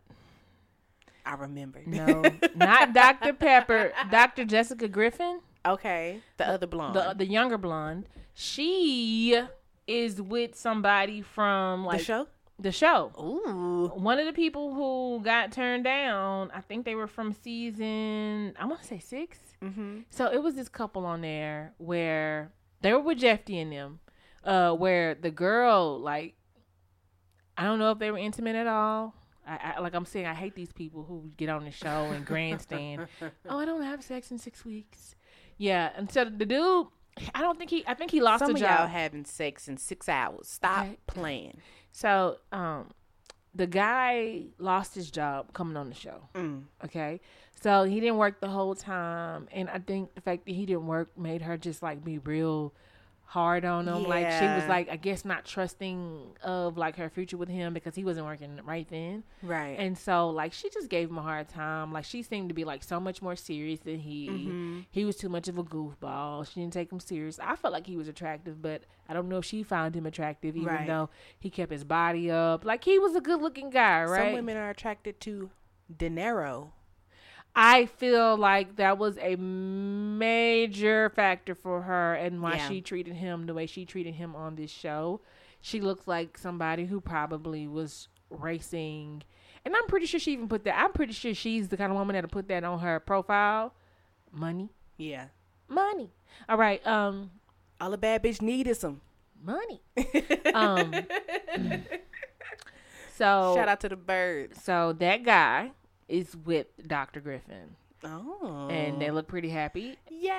Speaker 2: I remember.
Speaker 1: No, not Dr. Pepper. Dr. Jessica Griffin,
Speaker 2: Okay. The other blonde.
Speaker 1: the the younger blonde. She is with somebody from like The
Speaker 2: show?
Speaker 1: The show.
Speaker 2: Ooh.
Speaker 1: One of the people who got turned down, I think they were from season, I want to say 6
Speaker 2: Mm-hmm.
Speaker 1: So it was this couple on there where they were with Jeffy and them, uh, where the girl, like, I don't know if they were intimate at all. I, I like I'm saying, I hate these people who get on the show and grandstand. oh, I don't have sex in six weeks. Yeah, and so the dude, I don't think he, I think he lost
Speaker 2: Some
Speaker 1: a job.
Speaker 2: y'all having sex in six hours. Stop
Speaker 1: Okay.
Speaker 2: playing.
Speaker 1: So, um, the guy lost his job coming on the show.
Speaker 2: Mm.
Speaker 1: Okay, so he didn't work the whole time, and I think the fact that he didn't work made her just like be real hard on him. Like she was like, I guess not trusting of like her future with him because he wasn't working right then.
Speaker 2: Right.
Speaker 1: And so like she just gave him a hard time. Like she seemed to be like so much more serious than he.
Speaker 2: Mm-hmm.
Speaker 1: He was too much of a goofball. She didn't take him serious. I felt like he was attractive, but I don't know if she found him attractive, even
Speaker 2: Right.
Speaker 1: though he kept his body up. Like he was a good looking guy, right?
Speaker 2: Some women are attracted to dinero.
Speaker 1: I feel like that was a major factor for her and why
Speaker 2: Yeah.
Speaker 1: she treated him the way she treated him on this show. She looks like somebody who probably was racing. And I'm pretty sure she even put that. I'm pretty sure she's the kind of woman that'll put that on her profile. Money.
Speaker 2: Yeah.
Speaker 1: Money. All right. Um,
Speaker 2: All a bad bitch need is some.
Speaker 1: money. um, so
Speaker 2: Shout out to the birds.
Speaker 1: So that guy is with Dr. Griffin,
Speaker 2: Oh.
Speaker 1: and they look pretty happy.
Speaker 2: Yay.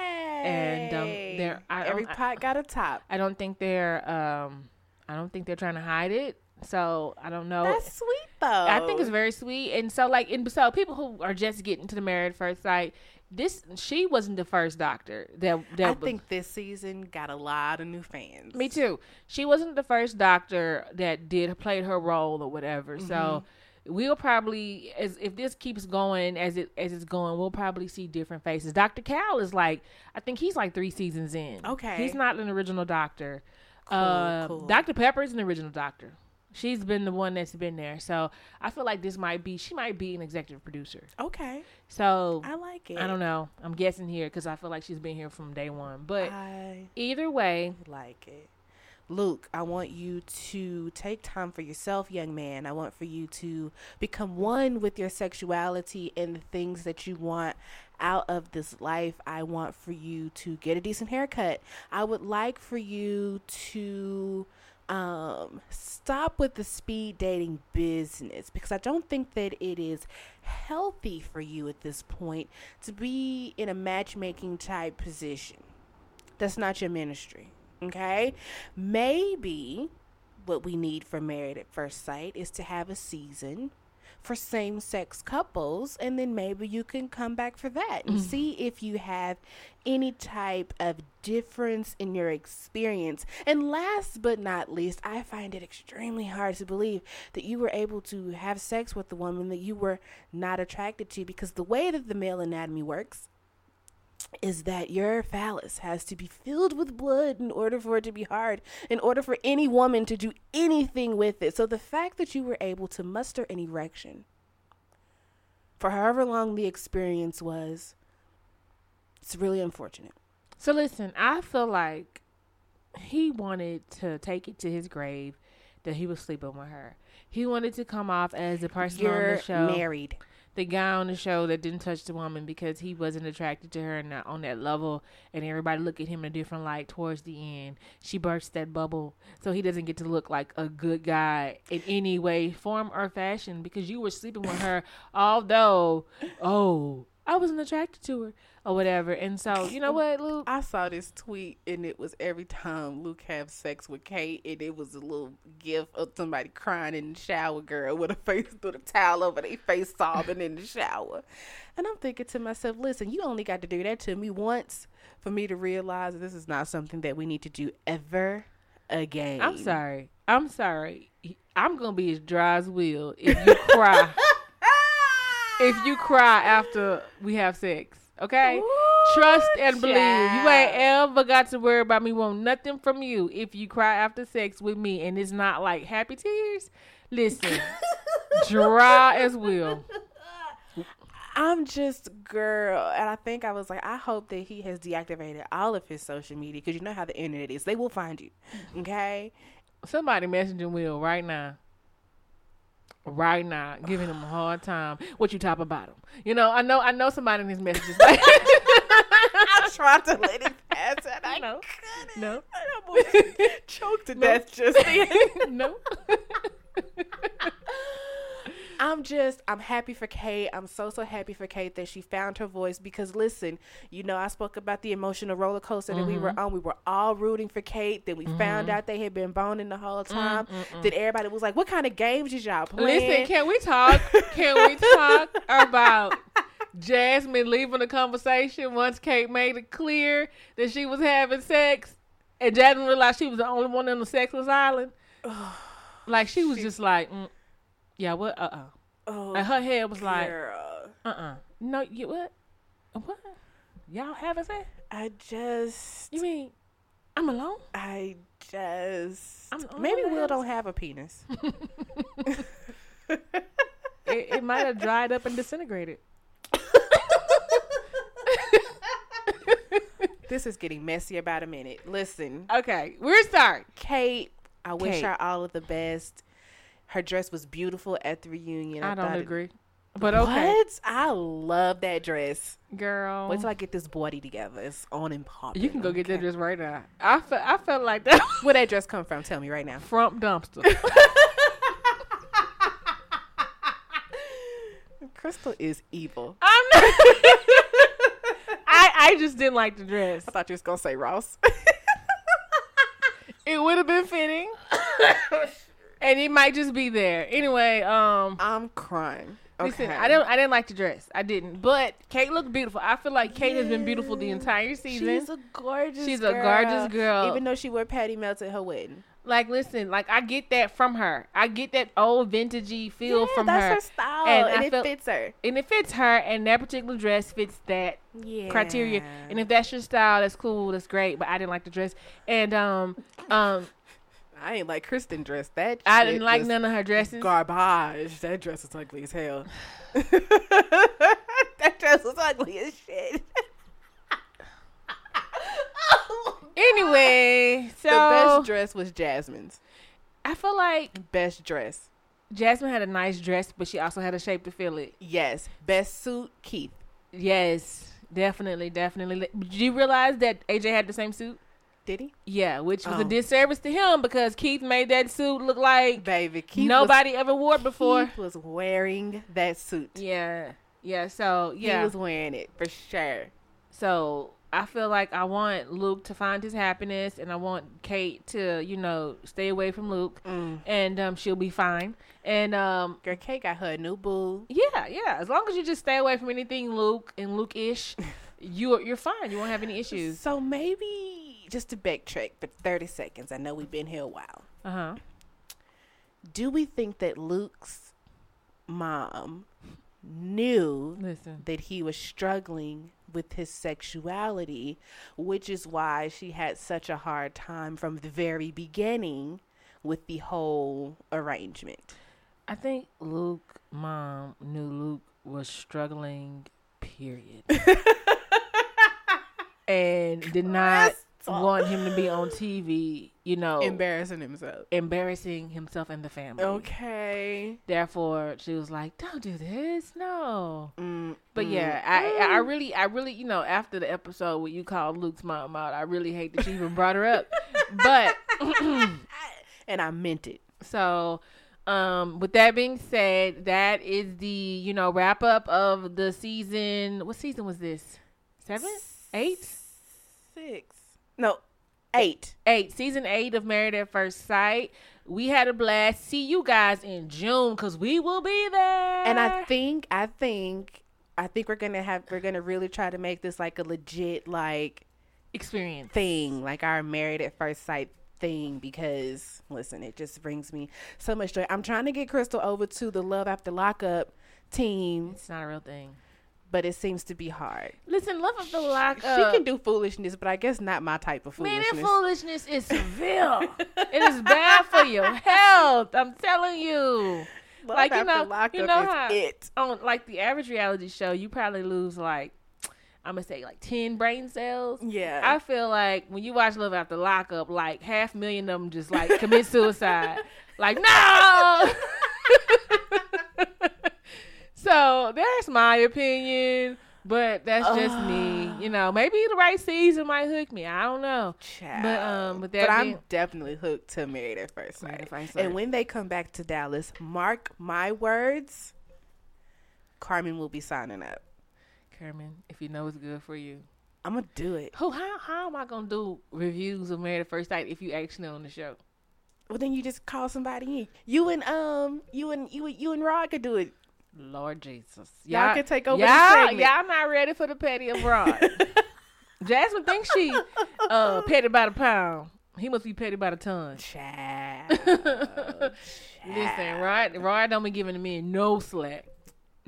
Speaker 1: and, um, they're- I
Speaker 2: Every
Speaker 1: don't- I-
Speaker 2: pot got a top.
Speaker 1: I don't think they're um I don't think they're trying to hide it. So I don't know.
Speaker 2: That's sweet though.
Speaker 1: I think it's very sweet. And so like and so people who are just getting to the married first sight, this she wasn't the first doctor that that
Speaker 2: I
Speaker 1: was-
Speaker 2: think this season got a lot of new fans.
Speaker 1: me too. She wasn't the first doctor that did played her role or whatever. So
Speaker 2: Mm-hmm.
Speaker 1: We'll probably as if this keeps going as it as it's going, we'll probably see different faces. Dr. Cal is like I think he's like three seasons in.
Speaker 2: Okay.
Speaker 1: He's not an original doctor.
Speaker 2: Cool,
Speaker 1: uh,
Speaker 2: cool.
Speaker 1: Dr. Pepper is an original doctor. She's been the one that's been there. So I feel like this might be she might be an executive producer.
Speaker 2: Okay.
Speaker 1: So
Speaker 2: I like it.
Speaker 1: I don't know. I'm guessing here because I feel like she's been here from day one. But
Speaker 2: I
Speaker 1: either way,
Speaker 2: like it. Luke, I want you to take time for yourself, young man. I want for you to become one with your sexuality and the things that you want out of this life. I want for you to get a decent haircut. I would like for you to um stop with the speed dating business because I don't think that it is healthy for you at this point to be in a matchmaking type position. That's not your ministry. Okay? Maybe what we need for Married at First Sight is to have a season for same sex couples, and then maybe you can come back for that and mm-hmm. see if you have any type of difference in your experience. And last but not least, I find it extremely hard to believe that you were able to have sex with the woman that you were not attracted to because the way that the male anatomy works is that your phallus has to be filled with blood in order for it to be hard, in order for any woman to do anything with it. So the fact that you were able to muster an erection for however long the experience was, it's really unfortunate.
Speaker 1: So listen, I feel like he wanted to take it to his grave that he was sleeping with her. He wanted to come off as the person on
Speaker 2: You're
Speaker 1: the show,
Speaker 2: married.
Speaker 1: The guy on the show that didn't touch the woman because he wasn't attracted to her and not on that level, and everybody look at him in a different light towards the end. She bursts that bubble, so he doesn't get to look like a good guy in any way, form, or fashion because you were sleeping with her, although, oh, I wasn't attracted to her or whatever. And so, you know what, Luke?
Speaker 2: I saw this tweet and it was every time Luke have sex with Kate and it was a little gif of somebody crying in the shower, girl, with a face with the towel over their face sobbing in the shower. And I'm thinking to myself, listen, you only got to do that to me once for me to realize that this is not something that we need to do ever again.
Speaker 1: I'm sorry. I'm sorry. I'm gonna be as dry as will if you cry. if you cry after we have sex, okay? Trust and believe. You ain't ever got to worry about me want nothing from you if you cry after sex with me and it's not like happy tears. Listen, dry as will.
Speaker 2: I'm just girl, and I think I was like, I hope that he has deactivated all of his social media because you know how the internet is. They will find you, okay?
Speaker 1: Somebody messaging Will right now. Right now, giving him a hard time. What you top about him? You know, I know, I know somebody in his messages. Like,
Speaker 2: I'm trying to let it pass, and I
Speaker 1: No.
Speaker 2: couldn't.
Speaker 1: no,
Speaker 2: I almost choked to death just then.
Speaker 1: no.
Speaker 2: I'm just, I'm happy for Kate. I'm so, so happy for Kate that she found her voice because listen, you know, I spoke about the emotional roller coaster that we were on. We were all rooting for Kate. Then we found out they had been boning the whole time. Then everybody was like, what kind of games did y'all play?
Speaker 1: Listen, can we talk? Can we talk about Jasmine leaving the conversation once Kate made it clear that she was having sex, and Jasmine realized she was the only one on the sexless island? like she was just like, mm, yeah, what? Uh, uh
Speaker 2: oh,
Speaker 1: And her head was like, uh, uh no, you what? What? Y'all having sex?
Speaker 2: I just,
Speaker 1: You mean I'm alone?
Speaker 2: I just,
Speaker 1: I'm only
Speaker 2: maybe Will don't have a penis.
Speaker 1: It, it might have dried up and disintegrated.
Speaker 2: this is getting messy about a minute. Listen,
Speaker 1: Okay, we're starting.
Speaker 2: Kate, I wish
Speaker 1: Kate.
Speaker 2: her all of the best. Her dress was beautiful at the reunion.
Speaker 1: I, don't
Speaker 2: thought it-
Speaker 1: agree, but okay,
Speaker 2: What? I love that dress.
Speaker 1: girl.
Speaker 2: Wait till I get this body together. It's on and popping.
Speaker 1: You can go get that dress right now. I felt I felt like that
Speaker 2: Where that dress come from? Tell me right now.
Speaker 1: front dumpster.
Speaker 2: Crystal is evil.
Speaker 1: I'm not. I I just didn't like the dress.
Speaker 2: I thought you was gonna say Ross.
Speaker 1: It would have been fitting, and it might just be there anyway. Um,
Speaker 2: I'm crying. Okay.
Speaker 1: listen, I don't I didn't like the dress. I didn't, but Kate looked beautiful. I feel like Kate has been beautiful the entire season.
Speaker 2: She's a gorgeous.
Speaker 1: She's a gorgeous girl.
Speaker 2: Even though she wore patty melts at her wedding.
Speaker 1: Like, listen, like I get that from her. I get that old vintagey feel from her.
Speaker 2: yeah,
Speaker 1: from
Speaker 2: that's
Speaker 1: her,
Speaker 2: her style,
Speaker 1: And
Speaker 2: and, it
Speaker 1: felt-
Speaker 2: fits her.
Speaker 1: and it fits her. And that particular dress fits that
Speaker 2: Yeah.
Speaker 1: criteria. And if that's your style, that's cool. That's great. But I didn't like the dress, and um, um,
Speaker 2: I ain't like Kristen dress. That
Speaker 1: I didn't like none of her dresses.
Speaker 2: Garbage. That dress is ugly as hell. that dress was ugly as shit.
Speaker 1: Anyway, so
Speaker 2: the best dress was Jasmine's.
Speaker 1: I feel like
Speaker 2: Best dress.
Speaker 1: Jasmine had a nice dress, but she also had a shape to fill it.
Speaker 2: Yes. Best suit, Keith.
Speaker 1: Yes, definitely, definitely. Did you realize that AJ had the same suit?
Speaker 2: Did he?
Speaker 1: Yeah, which was a
Speaker 2: Oh.
Speaker 1: disservice to him because Keith made that suit look like
Speaker 2: Baby, Keith
Speaker 1: nobody ever wore it before.
Speaker 2: Keith was wearing that suit.
Speaker 1: Yeah, yeah. So yeah,
Speaker 2: He was wearing it for sure.
Speaker 1: so I feel like I want Luke to find his happiness, and I want Kate to, you know, stay away from Luke,
Speaker 2: Mm.
Speaker 1: and um, she'll be fine. And um,
Speaker 2: Girl, Kate got her new boo.
Speaker 1: yeah, yeah. As long as you just stay away from anything Luke and Luke-ish, you you're fine. You won't have any issues.
Speaker 2: So maybe just to backtrack for 30 seconds. I know we've been here a while.
Speaker 1: Uh huh.
Speaker 2: Do we think that Luke's mom knew
Speaker 1: Listen.
Speaker 2: that he was struggling with his sexuality, which is why she had such a hard time from the very beginning with the whole arrangement?
Speaker 1: I think Luke mom knew Luke was struggling, period. and did not want him to be on TV, you know,
Speaker 2: Embarrassing himself.
Speaker 1: embarrassing himself and the family.
Speaker 2: Okay.
Speaker 1: Therefore, she was like, "Don't do this, no."
Speaker 2: Mm,
Speaker 1: But
Speaker 2: mm,
Speaker 1: yeah, I I
Speaker 2: mm.
Speaker 1: really I really you know after the episode where you called Luke's mom out, I really hate that you even brought her up. But
Speaker 2: and I meant it.
Speaker 1: So, um, with that being said, that is the you know wrap up of the season. What season was this? Seven, eight,
Speaker 2: Six. No, eight.
Speaker 1: eight. Season eight of Married at First Sight. We had a blast. See you guys in June because we will be there.
Speaker 2: And I think, I think, I think we're gonna have, we're gonna really try to make this like a legit like
Speaker 1: experience.
Speaker 2: thing, like our married at first sight thing, because listen, it just brings me so much joy. I'm trying to get Crystal over to the Love After Lockup team,
Speaker 1: It's not a real thing.
Speaker 2: But it seems to be hard.
Speaker 1: Listen, love of the lock
Speaker 2: she
Speaker 1: up.
Speaker 2: can do foolishness, but I guess not my type of
Speaker 1: Man,
Speaker 2: foolishness.
Speaker 1: that foolishness is severe. it is bad for your health. I'm telling you.
Speaker 2: Love
Speaker 1: like you know,
Speaker 2: Lockup
Speaker 1: you know
Speaker 2: is
Speaker 1: how
Speaker 2: it.
Speaker 1: on like the average reality show, you probably lose like I'm gonna say like ten brain cells.
Speaker 2: Yeah.
Speaker 1: I feel like when you watch Love After Lockup, like half million of them just like commit suicide. like no. So there's my opinion, but that's just me. You know, maybe the right season might hook me. I don't know. But um, that
Speaker 2: but I'm definitely hooked to Married at First Sight.
Speaker 1: at First Sight.
Speaker 2: And when they come back to Dallas, mark my words, Carmen will be signing up.
Speaker 1: Carmen, if you know it's good for you.
Speaker 2: I'm gonna do it.
Speaker 1: Who? How? How am I gonna do reviews of Married at First Sight if you actually on the show?
Speaker 2: Well, then you just call somebody in. You and um, you and you and you and Rod could do it.
Speaker 1: Lord Jesus,
Speaker 2: Y'all can take over
Speaker 1: Y'all, y'all not ready for the petty abroad. Jasmine thinks she uh petty by the pound. He must be petty by the ton.
Speaker 2: Child.
Speaker 1: Listen, Rod, Rod don't be giving the men no slack.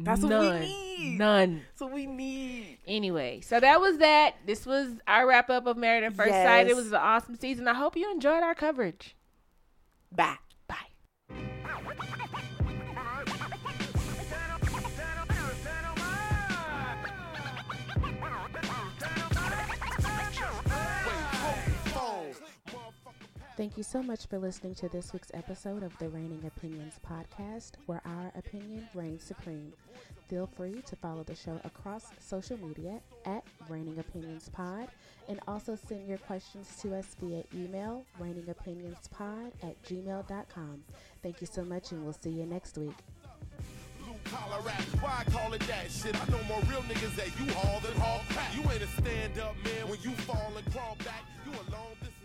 Speaker 2: That's what we
Speaker 1: None.
Speaker 2: need.
Speaker 1: None.
Speaker 2: so we need.
Speaker 1: Anyway, so that was that. This was our wrap up of Married at First Sight. It was an awesome season. I hope you enjoyed our coverage.
Speaker 2: Bye.
Speaker 1: Bye.
Speaker 3: Thank you so much for listening to this week's episode of the Reigning Opinions podcast, where our opinion reigns supreme. Feel free to follow the show across social media at Reigning Opinions Pod, and also send your questions to us via email, reigningopinionspod at gmail.com. Thank you so much, and we'll see you next week.
Speaker 4: Why I call it that shit? I know more real niggas that you than. You ain't a stand up man when you fall and crawl back. You a long distance.